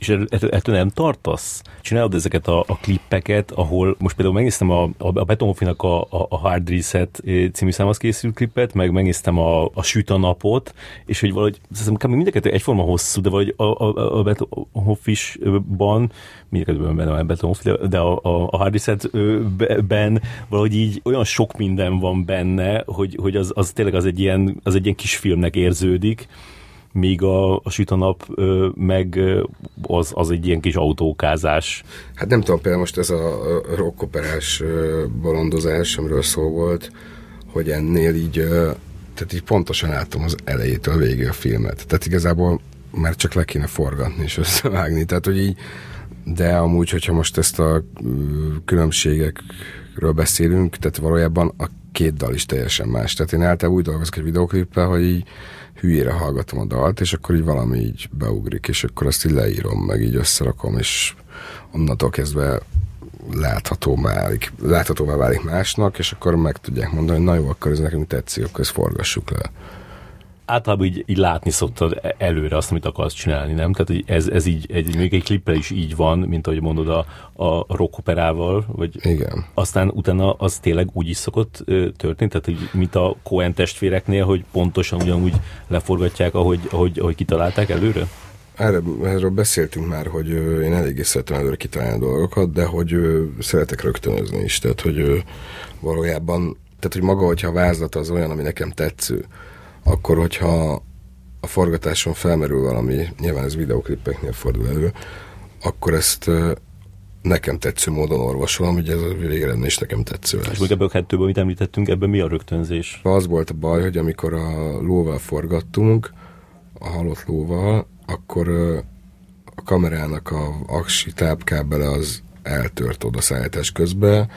B: és ettől nem tartasz? Csinálod ezeket a, a klippeket, ahol most például megnéztem a, a, a Betonfinak a, a, a Hard Reset eh, című számhoz készült klippet, meg megnéztem a, a Süt a napot, és hogy valahogy, szerintem mindeket egyforma hosszú, de vagy a, a, a Betonhofisban, mindkettőben benne a Betonhof, de a, a, a Hard Reset-ben valahogy így olyan sok minden van benne, hogy, hogy az, az tényleg az egy, ilyen, az egy ilyen kis filmnek érződik, míg a, a sütanap ö, meg az, az egy ilyen kis autókázás.
A: Hát nem tudom, például most ez a rockoperás bolondozás, amiről szó volt, hogy ennél így, tehát így pontosan látom az elejétől végig a filmet. Tehát igazából már csak le kéne forgatni és összevágni. Tehát, hogy így, de amúgy, hogyha most ezt a különbségekről beszélünk, tehát valójában a két dal is teljesen más. Tehát én általában úgy dolgozok egy videoklippel, hogy így hülyére hallgatom a dalt, és akkor így valami így beugrik, és akkor azt így leírom, meg így összerakom, és onnantól kezdve látható válik, látható válik másnak, és akkor meg tudják mondani, hogy na jó, akkor ez nekünk tetszik, akkor ezt forgassuk le
B: általában így, így látni szoktad előre azt, amit akarsz csinálni, nem? Tehát ez, ez így, egy, még egy klippel is így van, mint ahogy mondod a, a rock operával, vagy
A: Igen.
B: aztán utána az tényleg úgy is szokott történni, tehát hogy, mint a Coen testvéreknél, hogy pontosan ugyanúgy leforgatják, ahogy, ahogy, ahogy kitalálták előre?
A: Erre, erről beszéltünk már, hogy én eléggé szeretem előre kitalálni a dolgokat, de hogy szeretek rögtönözni is, tehát hogy valójában, tehát hogy maga, hogyha a vázlat az olyan, ami nekem tetsző, akkor hogyha a forgatáson felmerül valami, nyilván ez videoklippeknél fordul elő, akkor ezt nekem tetsző módon orvosolom, hogy ez a végeredmény is nekem tetsző lesz.
B: És még ebből a kettőből, amit említettünk, ebben mi a rögtönzés?
A: Az volt a baj, hogy amikor a lóval forgattunk, a halott lóval, akkor a kamerának a aksi tápkábele az eltört oda szállítás közben,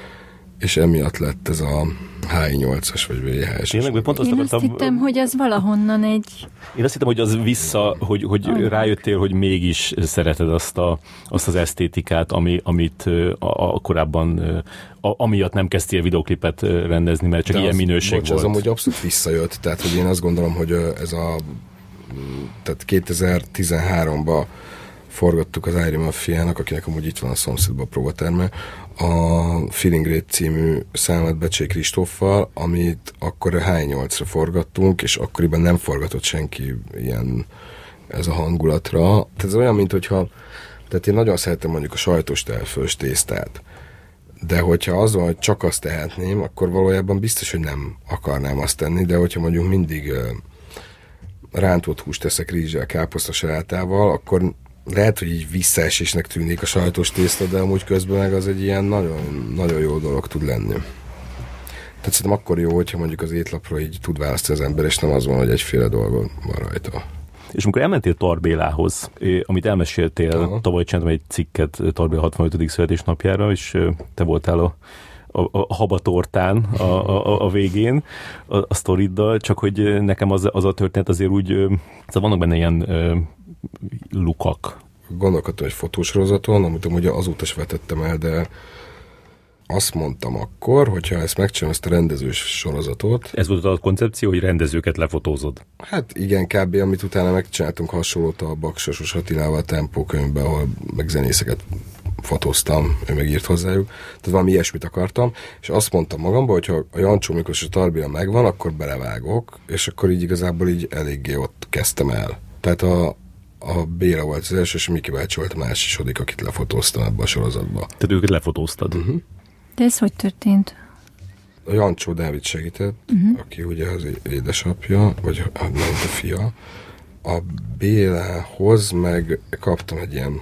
A: és emiatt lett ez a H8-as vagy VHS.
B: Tényleg, pont azt
C: Én azt hittem, hogy az valahonnan egy...
B: Én azt hittem, hogy az vissza, hogy, hogy rájöttél, hogy mégis szereted azt, a, azt az esztétikát, ami, amit a, a korábban a, amiatt nem kezdtél videoklipet rendezni, mert csak
A: De
B: ilyen
A: az-
B: minőség
A: bocs,
B: volt.
A: az amúgy abszolút visszajött, tehát hogy én azt gondolom, hogy ez a tehát 2013-ban forgattuk az Iron Mafia-nak, akinek amúgy itt van a szomszédban a próbaterme, a Feeling Rate című számát Becsé Kristóffal, amit akkor a H8-ra forgattunk, és akkoriban nem forgatott senki ilyen ez a hangulatra. Tehát ez olyan, mint hogyha tehát én nagyon szeretem mondjuk a sajtos telfős tésztát, de hogyha az van, hogy csak azt tehetném, akkor valójában biztos, hogy nem akarnám azt tenni, de hogyha mondjuk mindig rántott húst teszek rizssel, káposzta salátával, akkor lehet, hogy így visszaesésnek tűnik a sajtos tészta, de amúgy közben meg az egy ilyen nagyon, nagyon jó dolog tud lenni. Tehát szerintem akkor jó, hogyha mondjuk az étlapról így tud választani az ember, és nem az van, hogy egyféle dolga van rajta.
B: És amikor elmentél Tarbélához, amit elmeséltél,
A: Aha.
B: tavaly csináltam egy cikket Tarbéla 65. születésnapjára, és te voltál a a, a habatortán a, a, a végén a, a sztoriddal, csak hogy nekem az, az a történet azért úgy, szóval vannak benne ilyen ö, lukak.
A: Gondolkodtam egy fotósorozaton, amit amúgy azóta is vetettem el, de azt mondtam akkor, hogyha ezt megcsinálom, ezt a rendezős sorozatot,
B: Ez volt a koncepció, hogy rendezőket lefotózod.
A: Hát igen, kb. amit utána megcsináltunk hasonlót a Baksasos Attilával a Tempó könyvben, ahol meg zenészeket fotóztam, ő meg írt hozzájuk. Tehát valami ilyesmit akartam, és azt mondtam magamban, hogy ha a Jancsó Miklós és a Tarbila megvan, akkor belevágok, és akkor így igazából így eléggé ott kezdtem el. Tehát a, a Béla volt az első, és Miki bácsi volt a második, akit lefotóztam ebbe a sorozatba.
B: Tehát őket lefotóztad. Uh-huh.
C: De ez hogy történt?
A: A Jancsó Dávid segített, uh-huh. aki ugye az édesapja, vagy nem a fia. A Bélához meg kaptam egy ilyen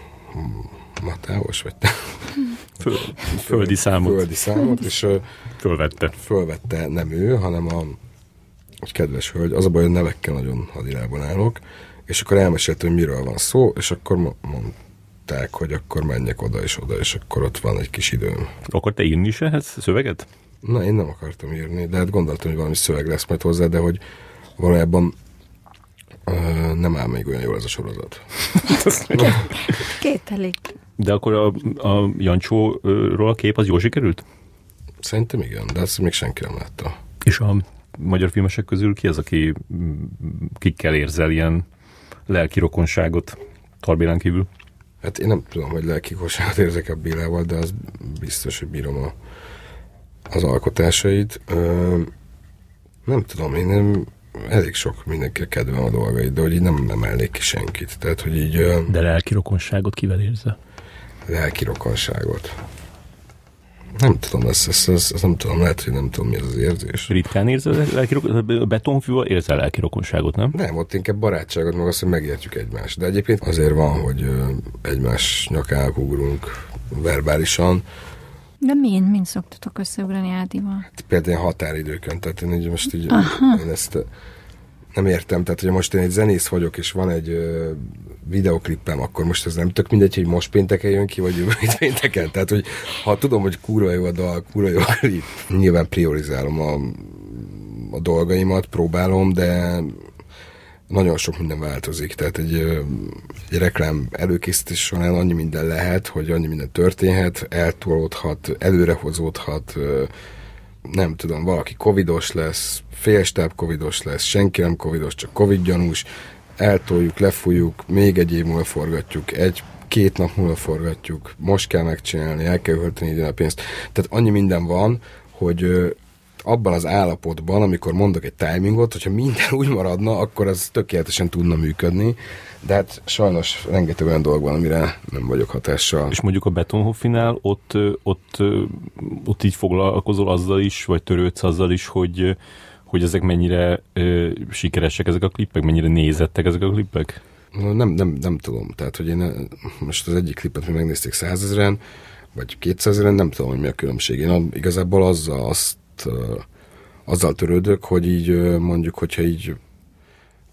A: Matáos, vagy
B: Föl, földi számot
A: földi számot, és
B: fölvette.
A: fölvette nem ő, hanem a egy kedves hölgy. Az a baj, hogy nevekkel nagyon hadilában állok, és akkor elmesélte, hogy miről van szó, és akkor mo- mondták, hogy akkor menjek oda és oda, és akkor ott van egy kis időm.
B: Akkor te írni is ehhez szöveget?
A: Na, én nem akartam írni, de hát gondoltam, hogy valami szöveg lesz majd hozzá, de hogy valójában ö, nem áll még olyan jól ez a sorozat. [laughs]
C: Két elég.
B: De akkor a, a Jancsóról a kép az jól sikerült?
A: Szerintem igen, de ezt még senki nem látta.
B: És a magyar filmesek közül ki az, aki kikkel érzel ilyen lelki rokonságot Tarbélán kívül?
A: Hát én nem tudom, hogy lelki kosárát érzek a Bélával, de az biztos, hogy bírom a, az alkotásait. Ö, nem tudom, én nem, elég sok mindenki kedvem a dolgait, de hogy így nem emelnék ki senkit. Tehát, hogy így ö,
B: De lelki rokonságot kivel érzel?
A: Lelki rokonságot. Nem tudom, ezt, ezt, ezt, ezt nem tudom, lehet, hogy nem tudom, mi ez az érzés.
B: Ritkán érzel lelki rokonságot? Betonfűvel érzel lelki rokonságot, nem?
A: Nem, ott inkább barátságot, meg azt, hogy megértjük egymást. De egyébként azért van, hogy egymás nyakának ugrunk verbálisan,
C: De mind, mind szoktatok összeugrani Ádival?
A: például ilyen határidőkön, tehát én így most így, én ezt nem értem, tehát hogy most én egy zenész vagyok, és van egy ö, videoklippem, akkor most ez nem tök mindegy, hogy most pénteken jön ki, vagy jövő pénteken. Tehát, hogy ha tudom, hogy kurva jó a dal, kurva jó a klip, nyilván priorizálom a, a dolgaimat, próbálom, de nagyon sok minden változik, tehát egy, egy reklám előkészítés során annyi minden lehet, hogy annyi minden történhet, eltolódhat, előrehozódhat, nem tudom, valaki covidos lesz, félstáb covidos lesz, senki nem covidos, csak covid gyanús, eltoljuk, lefújjuk, még egy év múlva forgatjuk, egy két nap múlva forgatjuk, most kell megcsinálni, el kell költeni ide a pénzt. Tehát annyi minden van, hogy abban az állapotban, amikor mondok egy timingot, hogyha minden [laughs] úgy maradna, akkor az tökéletesen tudna működni, de hát sajnos rengeteg olyan dolog van, amire nem vagyok hatással.
B: És mondjuk a Betonhoffinál ott, ott, ott így foglalkozol azzal is, vagy törődsz azzal is, hogy, hogy ezek mennyire ö, sikeresek ezek a klippek, mennyire nézettek ezek a klippek?
A: Nem, nem, nem tudom. Tehát, hogy én most az egyik klipet mi megnézték százezeren, vagy kétszázezeren, nem tudom, hogy mi a különbség. Én igazából azzal, azt, azzal törődök, hogy így mondjuk, hogyha így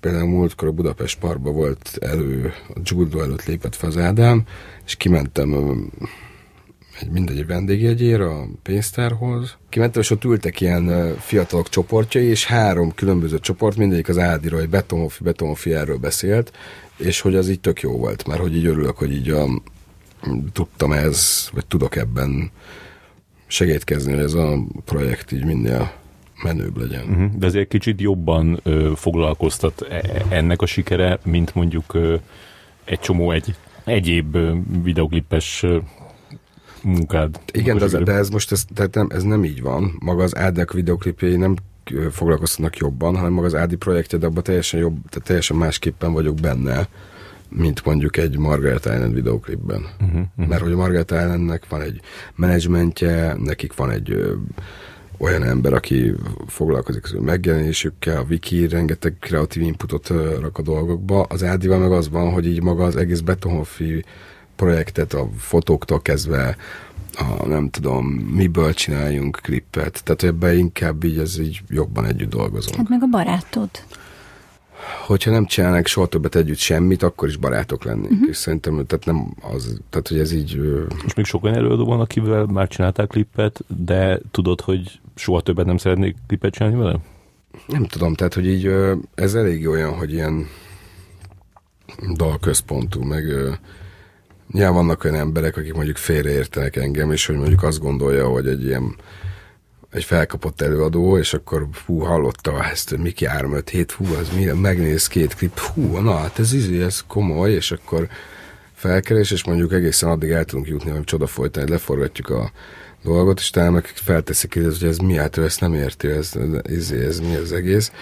A: például múltkor a Budapest Parkba volt elő, a Judo előtt lépett fel az Ádám, és kimentem mindegy vendégjegyér a pénztárhoz. Kimentem, és ott ültek ilyen fiatalok csoportjai, és három különböző csoport, mindegyik az Ádiról, egy Betonhofi, Betonhofi erről beszélt, és hogy az így tök jó volt, mert hogy így örülök, hogy így a, tudtam ez, vagy tudok ebben segítkezni, hogy ez a projekt így minél menőbb legyen. Uh-huh.
B: De ezért kicsit jobban ö, foglalkoztat e, e, ennek a sikere, mint mondjuk ö, egy csomó egy egyéb videoklipes munkád.
A: Igen, de, ez, de ez most ez, tehát nem, ez nem így van. Maga az Ádnek videoklipjei nem foglalkoztatnak jobban, hanem maga az Ádi projektje, de abban teljesen, jobb, tehát teljesen másképpen vagyok benne, mint mondjuk egy Margaret Island videoklipben. Uh-huh, uh-huh. Mert hogy a Margaret Islandnek van egy menedzsmentje, nekik van egy ö, olyan ember, aki foglalkozik az ő megjelenésükkel, a wiki rengeteg kreatív inputot rak a dolgokba. Az Ádival meg az van, hogy így maga az egész Betonhoffi projektet, a fotóktól kezdve a, nem tudom, miből csináljunk klippet. Tehát ebben inkább így ez így jobban együtt dolgozunk.
C: Hát meg a barátod.
A: Hogyha nem csinálnak soha többet együtt semmit, akkor is barátok lennénk. Uh-huh. És szerintem, tehát nem az, tehát hogy ez így...
B: És még sok olyan előadó van, akivel már csináltál klippet, de tudod, hogy soha többet nem szeretnék klippet csinálni vele?
A: Nem tudom, tehát hogy így ez elég olyan, hogy ilyen dalközpontú, meg Nyilván vannak olyan emberek, akik mondjuk félreértenek engem, és hogy mondjuk azt gondolja, hogy egy ilyen egy felkapott előadó, és akkor hú, hallotta ezt, hogy Miki 3 5 7, hú, az mi, megnéz két klip, hú, na, hát ez izé, ez komoly, és akkor felkeres, és mondjuk egészen addig el tudunk jutni, hogy csoda folytán, hogy leforgatjuk a dolgot, és talán meg felteszik, hogy ez mi, hát ő ezt nem érti, ez, ez, ez mi az egész,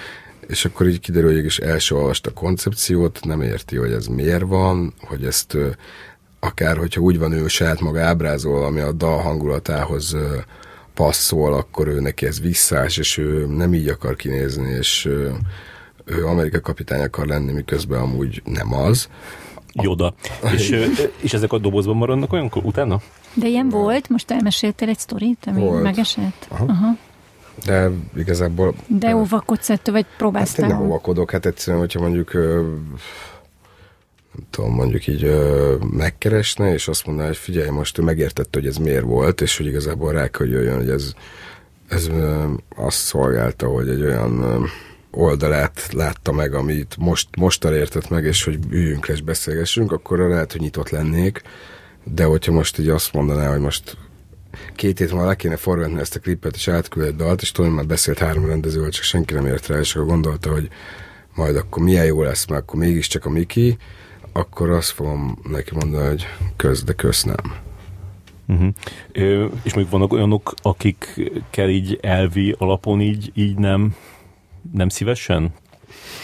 A: és akkor így kiderül, hogy is első olvasta a koncepciót, nem érti, hogy ez miért van, hogy ezt akár hogyha úgy van ő saját maga ábrázol, ami a dal hangulatához passzol, akkor ő neki ez visszás, és ő nem így akar kinézni, és ő Amerika kapitány akar lenni, miközben amúgy nem az.
B: Joda. és, és ezek a dobozban maradnak olyankor utána?
C: De ilyen volt? Most elmeséltél egy sztorit, ami volt. megesett? Aha. Aha.
A: De igazából...
C: De óvakodsz ettől, vagy próbáltál?
A: Hát nem óvakodok, hát egyszerűen, hogyha mondjuk tudom, mondjuk így ö, megkeresne, és azt mondaná, hogy figyelj, most ő megértette, hogy ez miért volt, és hogy igazából rá kell jöjjön, hogy ez, ez ö, azt szolgálta, hogy egy olyan ö, oldalát látta meg, amit most, mostan értett meg, és hogy üljünk le és beszélgessünk, akkor lehet, hogy nyitott lennék, de hogyha most így azt mondaná, hogy most két hét múlva le kéne forgatni ezt a klipet, és átküld egy dalt, és tudom, már beszélt három rendezővel, csak senki nem ért rá, és akkor gondolta, hogy majd akkor milyen jó lesz, mert akkor mégiscsak a Miki, akkor azt fogom neki mondani, hogy kösz, de kösz nem.
B: Uh-huh. Ö, és még vannak olyanok, akikkel így elvi alapon így, így nem, nem szívesen?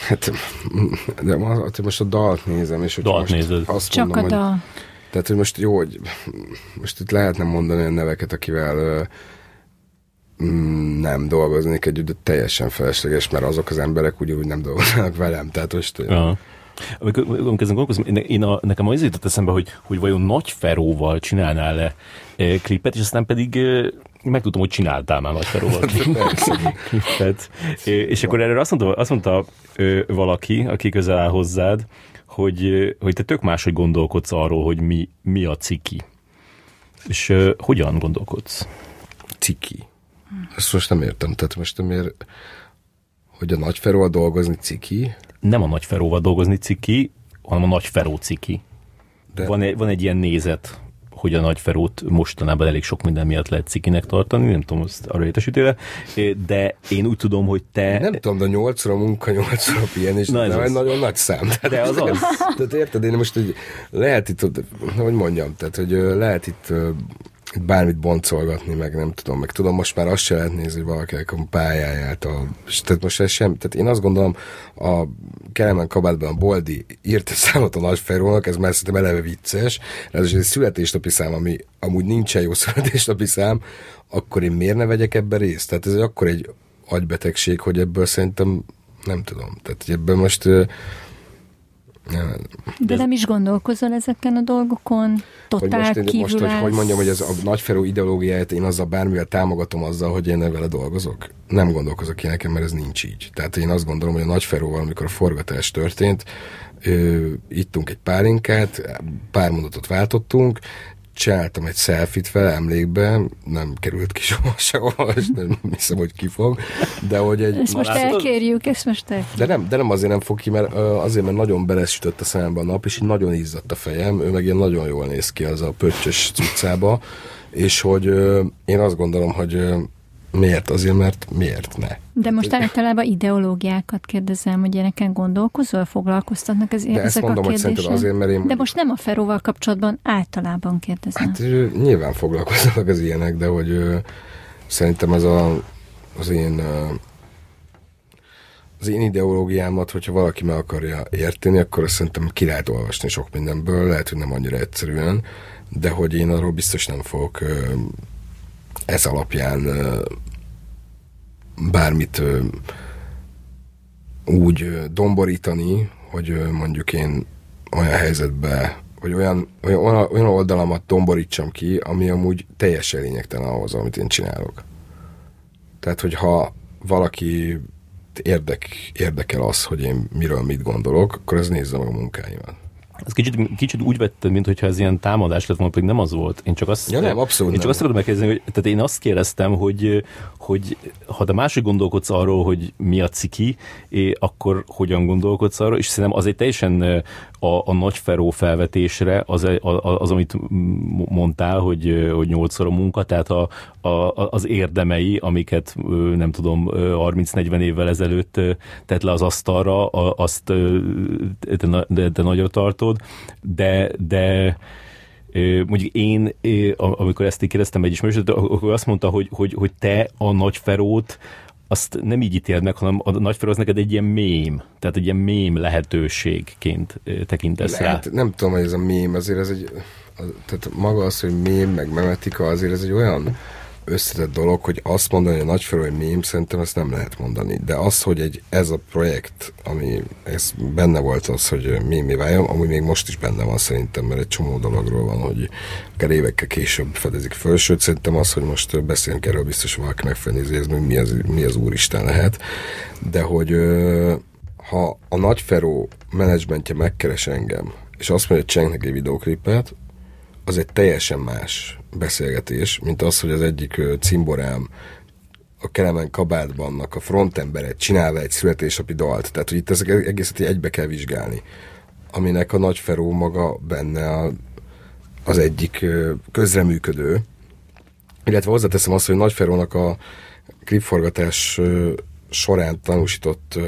A: Hát, de most a dalt nézem, és hogy
B: dalt
A: most
B: nézed.
A: azt
C: Csak
A: mondom,
C: a dal.
A: Hogy, tehát, hogy most jó, hogy most itt lehetne mondani olyan neveket, akivel mm, nem dolgoznék együtt, de teljesen felesleges, mert azok az emberek úgy, úgy nem dolgoznak velem. Tehát most uh-huh.
B: Amikor, amikor ezen gondolkozom, én a, nekem az jutott eszembe, hogy, hogy vajon Nagy Feróval csinálnál-e e, klipet, és aztán pedig e, megtudtam, hogy csináltál már Nagy Feróval [laughs] klipet. E, és akkor erre azt mondta, azt mondta e, valaki, aki közel áll hozzád, hogy, hogy te tök máshogy gondolkodsz arról, hogy mi, mi a ciki. És e, hogyan gondolkodsz?
A: Ciki. Ezt most nem értem. Tehát most miért, hogy a Nagy Feróval dolgozni ciki?
B: Nem a Nagy Feróval dolgozni ciki, hanem a Nagy Feró ciki. De... Van, egy, van egy ilyen nézet, hogy a Nagy Ferót mostanában elég sok minden miatt lehet cikinek tartani, nem tudom, azt arra értesítél de én úgy tudom, hogy te...
A: Nem tudom, de nyolcra munka, nyolcra pihenés, Na ez az. nagyon nagy szám. Tehát,
B: de az az.
A: Tehát érted, én most hogy lehet itt, hogy mondjam, tehát hogy lehet itt bármit boncolgatni, meg nem tudom, meg tudom, most már azt se lehet nézni, hogy valakinek a pályáját, a, tehát most ez sem, tehát én azt gondolom, a Kelemen kabátban a Boldi írt egy számot a Nagyferónak, ez már szerintem eleve vicces, ez egy születésnapi szám, ami amúgy nincsen jó [laughs] születésnapi szám, akkor én miért ne vegyek ebben részt? Tehát ez akkor egy agybetegség, hogy ebből szerintem nem tudom. Tehát ebben most
C: de nem is gondolkozol ezeken a dolgokon? Totál
A: hogy most, most hogy, hogy mondjam, hogy ez a nagyferó ideológiáját én azzal bármivel támogatom azzal, hogy én vele dolgozok? Nem gondolkozok ilyeneken, mert ez nincs így. Tehát én azt gondolom, hogy a nagyferóval, amikor a forgatás történt, ö, ittunk egy pálinkát, pár mondatot váltottunk, csináltam egy selfit fel emlékbe, nem került ki [laughs] soha sehova, és nem hiszem, hogy kifog, de hogy egy...
C: Ezt most elkérjük, ezt most elkérjük.
A: De nem, de nem azért nem fog ki, mert azért, mert nagyon belesütött a szemembe a nap, és így nagyon izzadt a fejem, ő meg ilyen nagyon jól néz ki az a pöttyös cuccába, és hogy én azt gondolom, hogy Miért? Azért, mert miért ne?
C: De most általában ideológiákat kérdezem, hogy ilyeneken gondolkozol, foglalkoztatnak ez,
A: De ezek ezt mondom, a kérdések? hogy azért, mert én...
C: De most nem a Feróval kapcsolatban, általában kérdezem.
A: Hát nyilván foglalkoznak az ilyenek, de hogy ö, szerintem ez a, az én ö, az én ideológiámat, hogyha valaki meg akarja érteni, akkor azt szerintem ki lehet olvasni sok mindenből, lehet, hogy nem annyira egyszerűen, de hogy én arról biztos nem fogok ö, ez alapján bármit úgy domborítani, hogy mondjuk én olyan helyzetbe, vagy olyan, olyan, olyan oldalamat domborítsam ki, ami amúgy teljesen lényegtelen ahhoz, amit én csinálok. Tehát, hogyha valaki érdek, érdekel az, hogy én miről mit gondolok, akkor ez nézze meg a munkáimat.
B: Ez kicsit, kicsit úgy vetted, mintha ez ilyen támadás lett volna, pedig nem az volt. Én csak azt,
A: ja, nem, abszolút
B: én csak
A: nem.
B: azt akarom megkérdezni, hogy tehát én azt kérdeztem, hogy, hogy ha te máshogy gondolkodsz arról, hogy mi a ciki, akkor hogyan gondolkodsz arról, és szerintem az egy teljesen a, a nagy feró felvetésre az, az, amit mondtál, hogy, hogy nyolcszor a munka, tehát a, a, az érdemei, amiket nem tudom, 30-40 évvel ezelőtt tett le az asztalra, azt te, te, te nagyra tartod, de, de mondjuk én, amikor ezt kérdeztem egy ismerősöt, akkor azt mondta, hogy, hogy, hogy te a nagy ferót azt nem így ítéld meg, hanem a nagyfél az neked egy ilyen mém, tehát egy ilyen mém lehetőségként tekintesz Lehet,
A: rá. Nem tudom, hogy ez a mém, azért ez egy, tehát maga az, hogy mém, meg memetika, azért ez egy olyan összetett dolog, hogy azt mondani, hogy a nagyfelő egy mém, szerintem ezt nem lehet mondani. De az, hogy egy, ez a projekt, ami ez benne volt az, hogy mi váljon, ami még most is benne van szerintem, mert egy csomó dologról van, hogy akár évekkel később fedezik föl, sőt szerintem az, hogy most beszélünk erről, biztos valaki megfelelni, ez mi az, mi az úristen lehet. De hogy ha a nagy Feró menedzsmentje megkeres engem, és azt mondja, hogy csinálnak egy videoklipet, az egy teljesen más beszélgetés, mint az, hogy az egyik cimborám a Kelemen kabátban a frontemberet csinálva egy születésnapi dalt. Tehát, hogy itt ezek egészet egybe kell vizsgálni. Aminek a Nagy Feró maga benne a, az egyik közreműködő. Illetve hozzáteszem azt, hogy Nagy a klipforgatás során tanúsított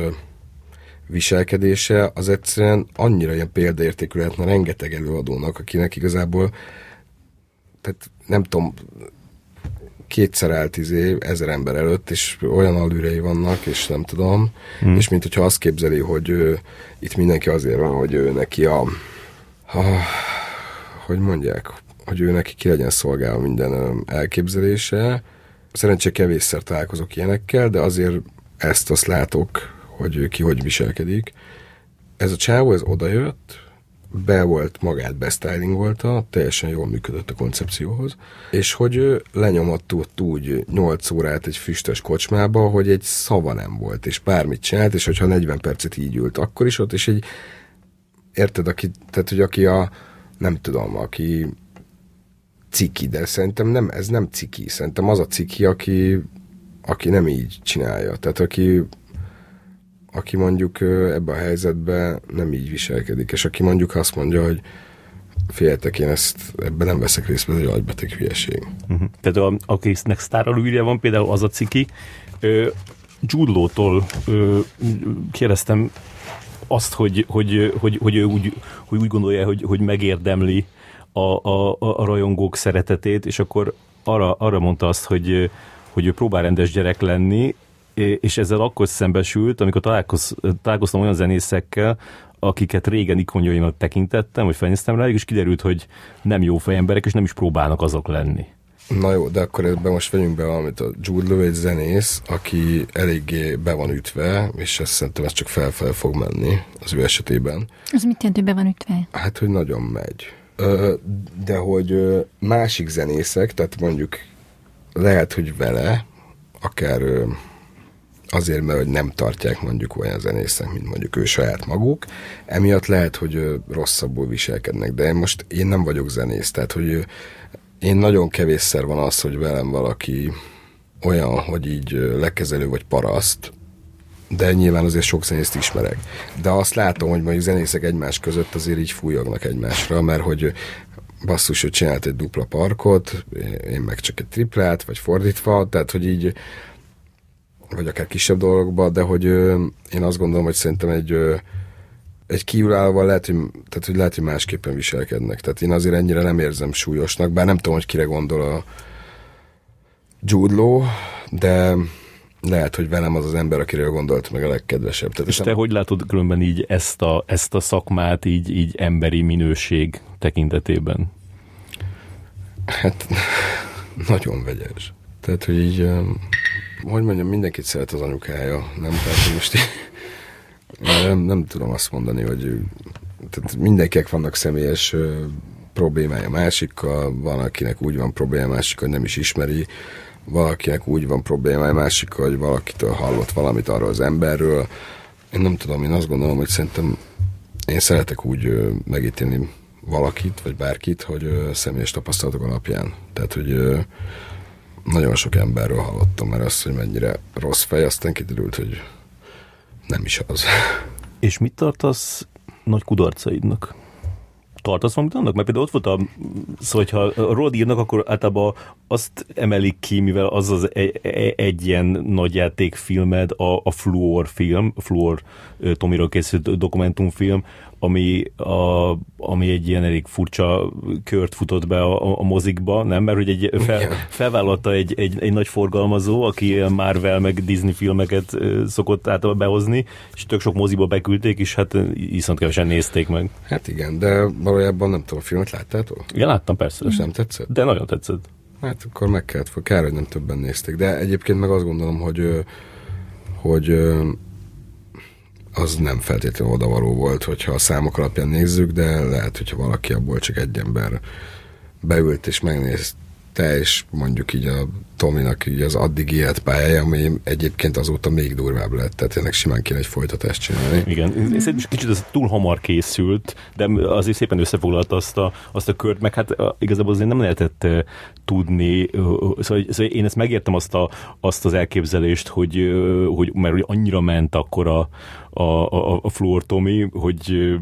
A: viselkedése az egyszerűen annyira ilyen példaértékű lehetne rengeteg előadónak, akinek igazából tehát nem tudom, kétszer állt izé, ezer ember előtt, és olyan alűrei vannak, és nem tudom, hmm. és mint hogyha azt képzeli, hogy ő, itt mindenki azért van, hogy ő neki a, a hogy mondják, hogy ő neki ki legyen szolgálva minden elképzelése. Szerencsé kevésszer találkozok ilyenekkel, de azért ezt azt látok, hogy ki hogy viselkedik. Ez a csávó, ez odajött, be volt magát besztylingolta, teljesen jól működött a koncepcióhoz, és hogy ő lenyomatott úgy 8 órát egy füstös kocsmába, hogy egy szava nem volt, és bármit csinált, és hogyha 40 percet így ült, akkor is ott, és egy érted, aki, tehát, hogy aki a, nem tudom, aki ciki, de szerintem nem, ez nem ciki, szerintem az a ciki, aki, aki nem így csinálja, tehát aki aki mondjuk ebbe a helyzetben nem így viselkedik, és aki mondjuk azt mondja, hogy féltek, én ezt ebben nem veszek részt, ez egy agybeteg hülyeség.
B: Uh-huh. Tehát a, akinek sztáralúírja van, például az a ciki, Gyurlótól kérdeztem azt, hogy, hogy, hogy, hogy ő úgy, hogy úgy gondolja, hogy, hogy megérdemli a, a, a rajongók szeretetét, és akkor arra, arra mondta azt, hogy, hogy ő próbál rendes gyerek lenni, és ezzel akkor szembesült, amikor találkoz, találkoztam olyan zenészekkel, akiket régen ikonjaimat tekintettem, vagy felnéztem rá, és kiderült, hogy nem jó fejemberek, és nem is próbálnak azok lenni.
A: Na jó, de akkor ebben most vegyünk be valamit. A Jude Law egy zenész, aki eléggé be van ütve, és ezt szerintem ez csak felfel fog menni az ő esetében.
C: Az mit jelent, hogy be van ütve?
A: Hát, hogy nagyon megy. De hogy másik zenészek, tehát mondjuk lehet, hogy vele, akár azért, mert hogy nem tartják mondjuk olyan zenészek, mint mondjuk ő saját maguk, emiatt lehet, hogy rosszabbul viselkednek, de én most én nem vagyok zenész, tehát hogy én nagyon kevésszer van az, hogy velem valaki olyan, hogy így lekezelő vagy paraszt, de nyilván azért sok zenészt ismerek. De azt látom, hogy mondjuk zenészek egymás között azért így fújognak egymásra, mert hogy basszus, hogy csinált egy dupla parkot, én meg csak egy triplát, vagy fordítva, tehát hogy így vagy akár kisebb dolgokban, de hogy ö, én azt gondolom, hogy szerintem egy ö, egy kívülállóval lehet, hogy, tehát, hogy lehet, hogy másképpen viselkednek. Tehát én azért ennyire nem érzem súlyosnak, bár nem tudom, hogy kire gondol a Jude Law, de lehet, hogy velem az az ember, akiről gondolt meg a legkedvesebb.
B: Tehát És te nem... hogy látod különben így ezt a, ezt a szakmát így, így emberi minőség tekintetében?
A: Hát [laughs] nagyon vegyes. Tehát, hogy így, hogy mondjam, mindenkit szeret az anyukája, nem? Tehát, most nem, nem tudom azt mondani, hogy tehát mindenkinek vannak személyes problémája másikkal, van, akinek úgy van problémája másik, hogy nem is ismeri, valakinek úgy van problémája másik, hogy valakitől hallott valamit arról az emberről. Én nem tudom, én azt gondolom, hogy szerintem én szeretek úgy megítélni valakit, vagy bárkit, hogy személyes tapasztalatok alapján. Tehát, hogy nagyon sok emberről hallottam mert azt, hogy mennyire rossz fej, aztán kiderült, hogy nem is az. [laughs]
B: És mit tartasz nagy kudarcaidnak? tartasz valamit annak? Mert például ott volt a, szóval, ha rólad írnak, akkor általában azt emelik ki, mivel az az egy, egy ilyen nagy játékfilmed, a, a Fluor film, Fluor Tomiról készült dokumentumfilm, ami, a, ami egy ilyen elég furcsa kört futott be a, a mozikba, nem? Mert hogy egy fel, felvállalta egy, egy, egy nagy forgalmazó, aki Marvel meg Disney filmeket szokott általában behozni, és tök sok moziba beküldték, és hát iszont kevesen nézték meg.
A: Hát igen, de valójában nem tudom, a filmet láttátok?
B: Igen, láttam persze.
A: És nem tetszett?
B: De nagyon tetszett.
A: Hát akkor meg kellett, kár, hogy nem többen nézték. De egyébként meg azt gondolom, hogy hogy az nem feltétlenül odavaló volt, hogyha a számok alapján nézzük, de lehet, hogyha valaki abból csak egy ember beült és megnézte, és mondjuk így a Tominak így az addig élt pályája, ami egyébként azóta még durvább lett, tehát ennek simán kéne egy folytatást csinálni.
B: Igen, szerintem kicsit ez túl hamar készült, de azért szépen összefoglalta azt a, azt a kört, meg hát igazából azért nem lehetett tudni, szóval, szóval én ezt megértem azt, a, azt az elképzelést, hogy, hogy mert hogy annyira ment akkor a, a, a, a Fluor Tomi, hogy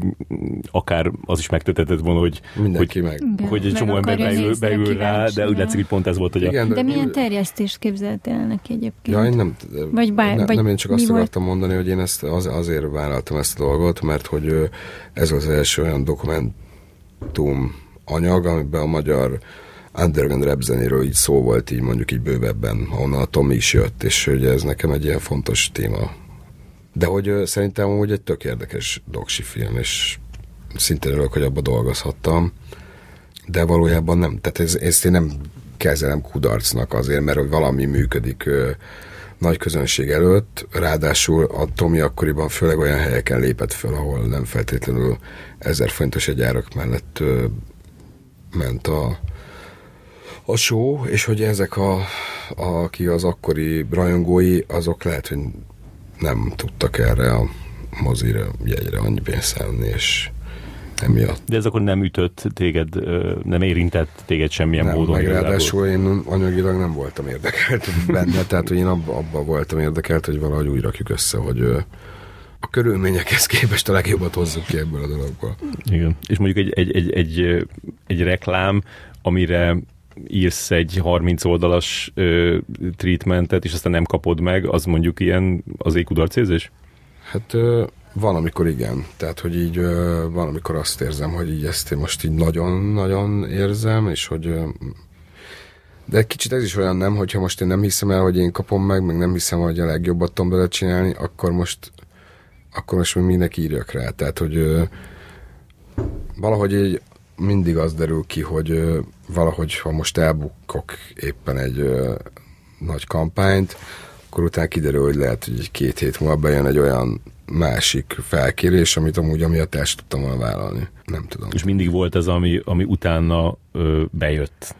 B: akár az is megtetetett volna, hogy,
A: Mindenki
B: hogy, meg. hogy egy csomó ember beül, beül rá, de úgy látszik, hogy pont ez volt, hogy
C: Igen, a... De milyen terjesztést képzeltél el neki egyébként?
A: Ja, én nem, vagy bár, ne, vagy nem én csak azt akartam volt? mondani, hogy én ezt az, azért vállaltam ezt a dolgot, mert hogy ez az első olyan dokumentum anyag, amiben a magyar underground rap zenéről így szó volt így mondjuk így bővebben, ahonnan a Tomi is jött, és hogy ez nekem egy ilyen fontos téma. De hogy szerintem úgy egy tök érdekes doksi film, és szintén örülök, hogy abba dolgozhattam, de valójában nem. Tehát ez, ezt én nem kezelem kudarcnak azért, mert hogy valami működik ö, nagy közönség előtt, ráadásul a Tomi akkoriban főleg olyan helyeken lépett föl, ahol nem feltétlenül ezer fontos egy árak mellett ö, ment a, a show, és hogy ezek a, a, aki az akkori rajongói, azok lehet, hogy nem tudtak erre a mozira jegyre annyi pénzt és emiatt.
B: De ez akkor nem ütött téged, nem érintett téged semmilyen
A: nem,
B: módon?
A: Meg ráadásul én anyagilag nem voltam érdekelt [laughs] benne, tehát hogy én abban abba voltam érdekelt, hogy valahogy úgy rakjuk össze, hogy a körülményekhez képest a legjobbat hozzuk ki ebből a dologból.
B: Igen. És mondjuk egy, egy, egy, egy, egy reklám, amire írsz egy 30 oldalas ö, treatmentet, és aztán nem kapod meg, az mondjuk ilyen az ékudarcézés?
A: Hát ö, van, amikor igen. Tehát, hogy így van, amikor azt érzem, hogy így ezt én most így nagyon-nagyon érzem, és hogy de kicsit ez is olyan nem, hogyha most én nem hiszem el, hogy én kapom meg, meg nem hiszem, hogy a legjobbat tudom bele csinálni, akkor most akkor most még mindenki írjak rá. Tehát, hogy valahogy így mindig az derül ki, hogy valahogy, ha most elbukkok éppen egy nagy kampányt, akkor utána kiderül, hogy lehet, hogy két hét múlva bejön egy olyan másik felkérés, amit amúgy amiatt el tudtam volna vállalni. Nem tudom.
B: És mindig volt ez, ami, ami utána ö, bejött.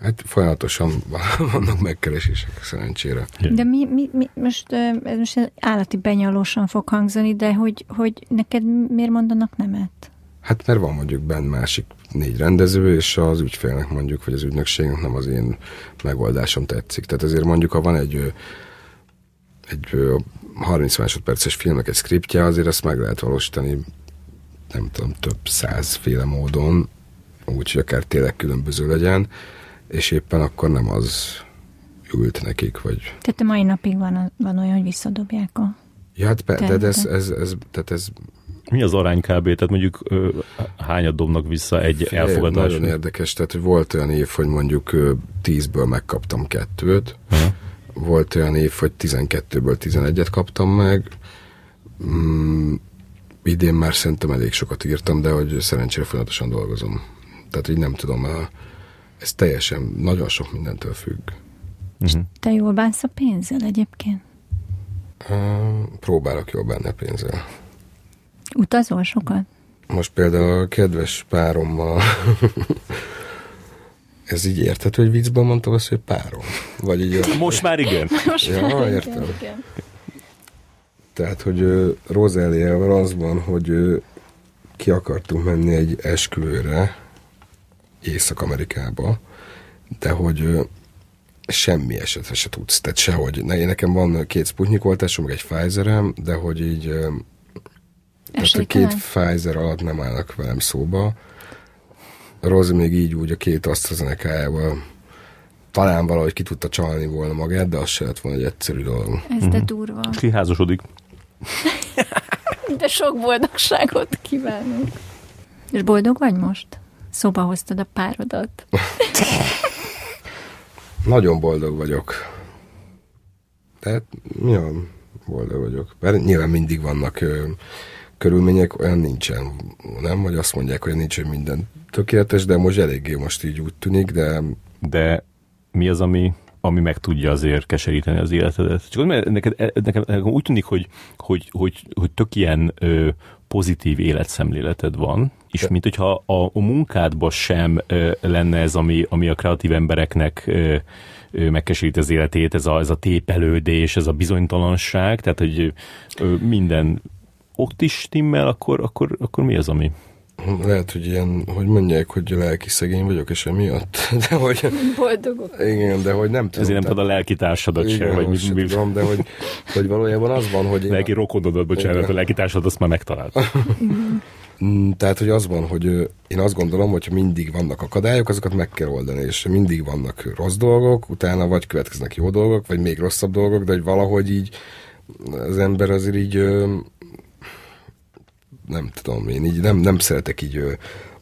A: Hát folyamatosan [laughs] vannak megkeresések szerencsére.
C: De mi, mi, mi most, ez most állati benyalósan fog hangzani, de hogy, hogy neked miért mondanak nemet?
A: Hát mert van mondjuk benn másik négy rendező, és az ügyfélnek mondjuk, vagy az ügynökségnek nem az én megoldásom tetszik. Tehát ezért mondjuk, ha van egy, egy 30 másodperces filmnek egy skriptje, azért ezt meg lehet valósítani nem tudom, több százféle módon, úgyhogy akár tényleg különböző legyen, és éppen akkor nem az ült nekik, vagy...
C: Tehát a mai napig van, van olyan, hogy visszadobják a...
A: Ja, hát be, de ez, ez, ez, tehát ez
B: mi az arány kb? Tehát mondjuk hányat dobnak vissza egy elfogadás?
A: Nagyon érdekes, tehát hogy volt olyan év, hogy mondjuk tízből megkaptam kettőt, Aha. Volt olyan év, hogy 12-ből 11-et kaptam meg, mm, idén már szerintem elég sokat írtam, de hogy szerencsére folyamatosan dolgozom. Tehát így nem tudom, ez teljesen nagyon sok mindentől függ.
C: Uh-huh. Te jól bánsz a pénzzel egyébként?
A: Uh, próbálok jól bánni a pénzzel.
C: Utazol sokat?
A: Most például a kedves párommal [laughs] ez így érthető, hogy viccben mondtam azt, hogy párom? Vagy így,
B: Most már igen. [laughs]
C: Most
A: ja,
C: már
A: értem. Igen, igen. Tehát, hogy Rozáliával az van, hogy ki akartunk menni egy esküvőre Észak-Amerikába, de hogy semmi esetre se tudsz. Tehát sehogy. Ne, nekem van két Sputnik oltásom, meg egy Pfizerem, de hogy így tehát a két Pfizer alatt nem állnak velem szóba. Rozi még így úgy a két AstraZeneca-jával talán valahogy ki tudta csalni volna magát, de az se lett volna egy egyszerű dolog.
C: Ez de mhm. durva.
B: Ki házasodik. [laughs]
C: De sok boldogságot kívánok. És boldog vagy most? Szóba hoztad a párodat. [laughs]
A: Nagyon boldog vagyok. Tehát mi a boldog vagyok? Mert nyilván mindig vannak ö, körülmények, olyan nincsen, nem? Vagy azt mondják, hogy nincs, hogy minden tökéletes, de most eléggé most így úgy tűnik, de...
B: De mi az, ami ami meg tudja azért keseríteni az életedet. Csak mert neked, e, nekem, nekem úgy tűnik, hogy, hogy, hogy, hogy tök ilyen ö, pozitív életszemléleted van, és mint hogyha a, a munkádban sem ö, lenne ez, ami, ami a kreatív embereknek ö, ö, megkeserít az életét, ez a, ez a tépelődés, ez a bizonytalanság, tehát hogy ö, minden ott is stimmel, akkor, akkor, akkor mi az, ami
A: lehet, hogy ilyen, hogy mondják, hogy lelki szegény vagyok, és emiatt, [laughs] de hogy...
C: Boldogok.
A: Igen, de hogy nem tudom.
B: Ezért nem tudod a lelki társadat igen, sem, vagy
A: mi, mi, tudom, de hogy, [laughs] hogy valójában az van, hogy...
B: Lelki rokonodat, bocsánat, igen. a lelki társadat azt már megtalált. [laughs]
A: Mm, tehát, hogy az van, hogy én azt gondolom, hogy mindig vannak akadályok, azokat meg kell oldani, és mindig vannak rossz dolgok, utána vagy következnek jó dolgok, vagy még rosszabb dolgok, de hogy valahogy így az ember azért így nem tudom, én így nem, nem szeretek így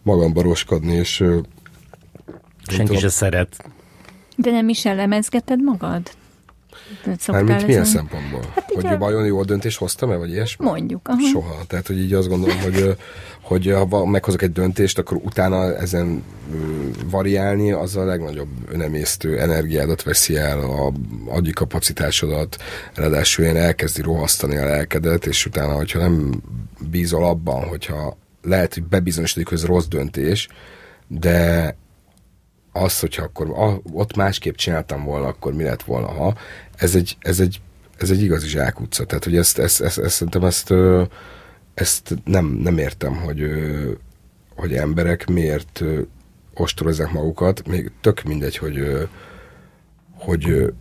A: magamba roskodni, és
B: Senki se szeret.
C: De nem is elemezgeted magad?
A: Mármint milyen szempontból? Hát hogy a... vajon jó döntést hoztam-e, vagy ilyesmi?
C: Mondjuk. Aha.
A: Soha. Tehát, hogy így azt gondolom, hogy, hogy ha meghozok egy döntést, akkor utána ezen variálni, az a legnagyobb önemésztő energiádat veszi el, a agyi kapacitásodat, ráadásul én elkezdi rohasztani a lelkedet, és utána, hogyha nem bízol abban, hogyha lehet, hogy bebizonyosodik, hogy ez rossz döntés, de az, hogyha akkor ah, ott másképp csináltam volna, akkor mi lett volna, ha ez egy, ez egy, ez egy igazi zsákutca. Tehát, hogy ezt, ezt, ezt, ezt szerintem ezt, ezt nem, nem értem, hogy, hogy emberek miért ostorozzák magukat, még tök mindegy, hogy, hogy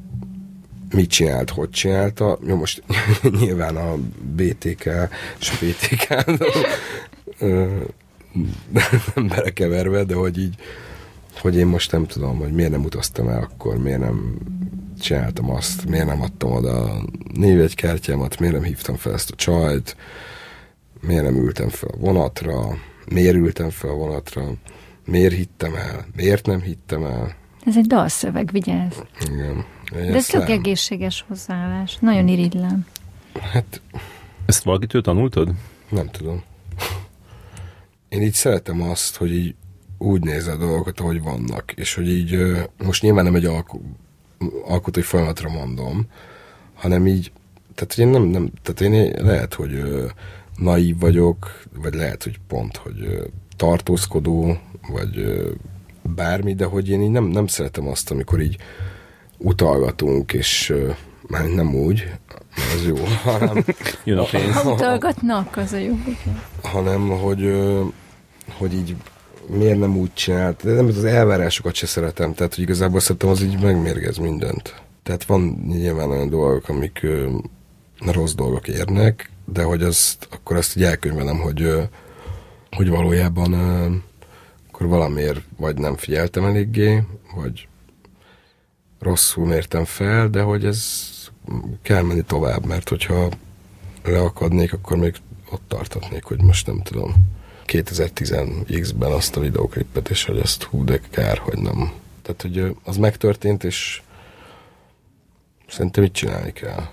A: mit csinált, hogy csinálta. Jó, most [laughs] nyilván a BTK és a [laughs] BTK nem belekeverve, de hogy így hogy én most nem tudom, hogy miért nem utaztam el akkor, miért nem csináltam azt, miért nem adtam oda a névegykártyámat, miért nem hívtam fel ezt a csajt, miért nem ültem fel a vonatra, miért ültem fel a vonatra, miért hittem el, miért nem hittem el.
C: Ez egy dalszöveg, vigyázz.
A: Igen.
C: De ez tök egészséges hozzáállás. Nagyon irigylem.
A: Hát...
B: Ezt valakitől tanultad?
A: Nem tudom. Én így szeretem azt, hogy így úgy néz a dolgokat, ahogy vannak, és hogy így most nyilván nem egy alko- alkotói folyamatra mondom, hanem így, tehát hogy én nem, nem tehát én lehet, hogy ö, naív vagyok, vagy lehet, hogy pont, hogy ö, tartózkodó, vagy ö, bármi, de hogy én így nem, nem szeretem azt, amikor így utalgatunk, és már nem úgy, az jó, hanem...
B: Jön a pénz.
C: Ha utalgatnak, az a jó.
A: hanem hogy, hogy így miért nem úgy csinált. De nem az elvárásokat se szeretem, tehát hogy igazából szeretem, az így megmérgez mindent. Tehát van nyilván olyan dolgok, amik ö, rossz dolgok érnek, de hogy azt, akkor azt így elkönyvelem, hogy, ö, hogy valójában ö, akkor valamiért vagy nem figyeltem eléggé, vagy rosszul mértem fel, de hogy ez kell menni tovább, mert hogyha leakadnék, akkor még ott tartatnék, hogy most nem tudom 2010-ben azt a videóklipet, és hogy azt hú, de kár, hogy nem. Tehát, hogy az megtörtént, és szerintem itt csinálni kell.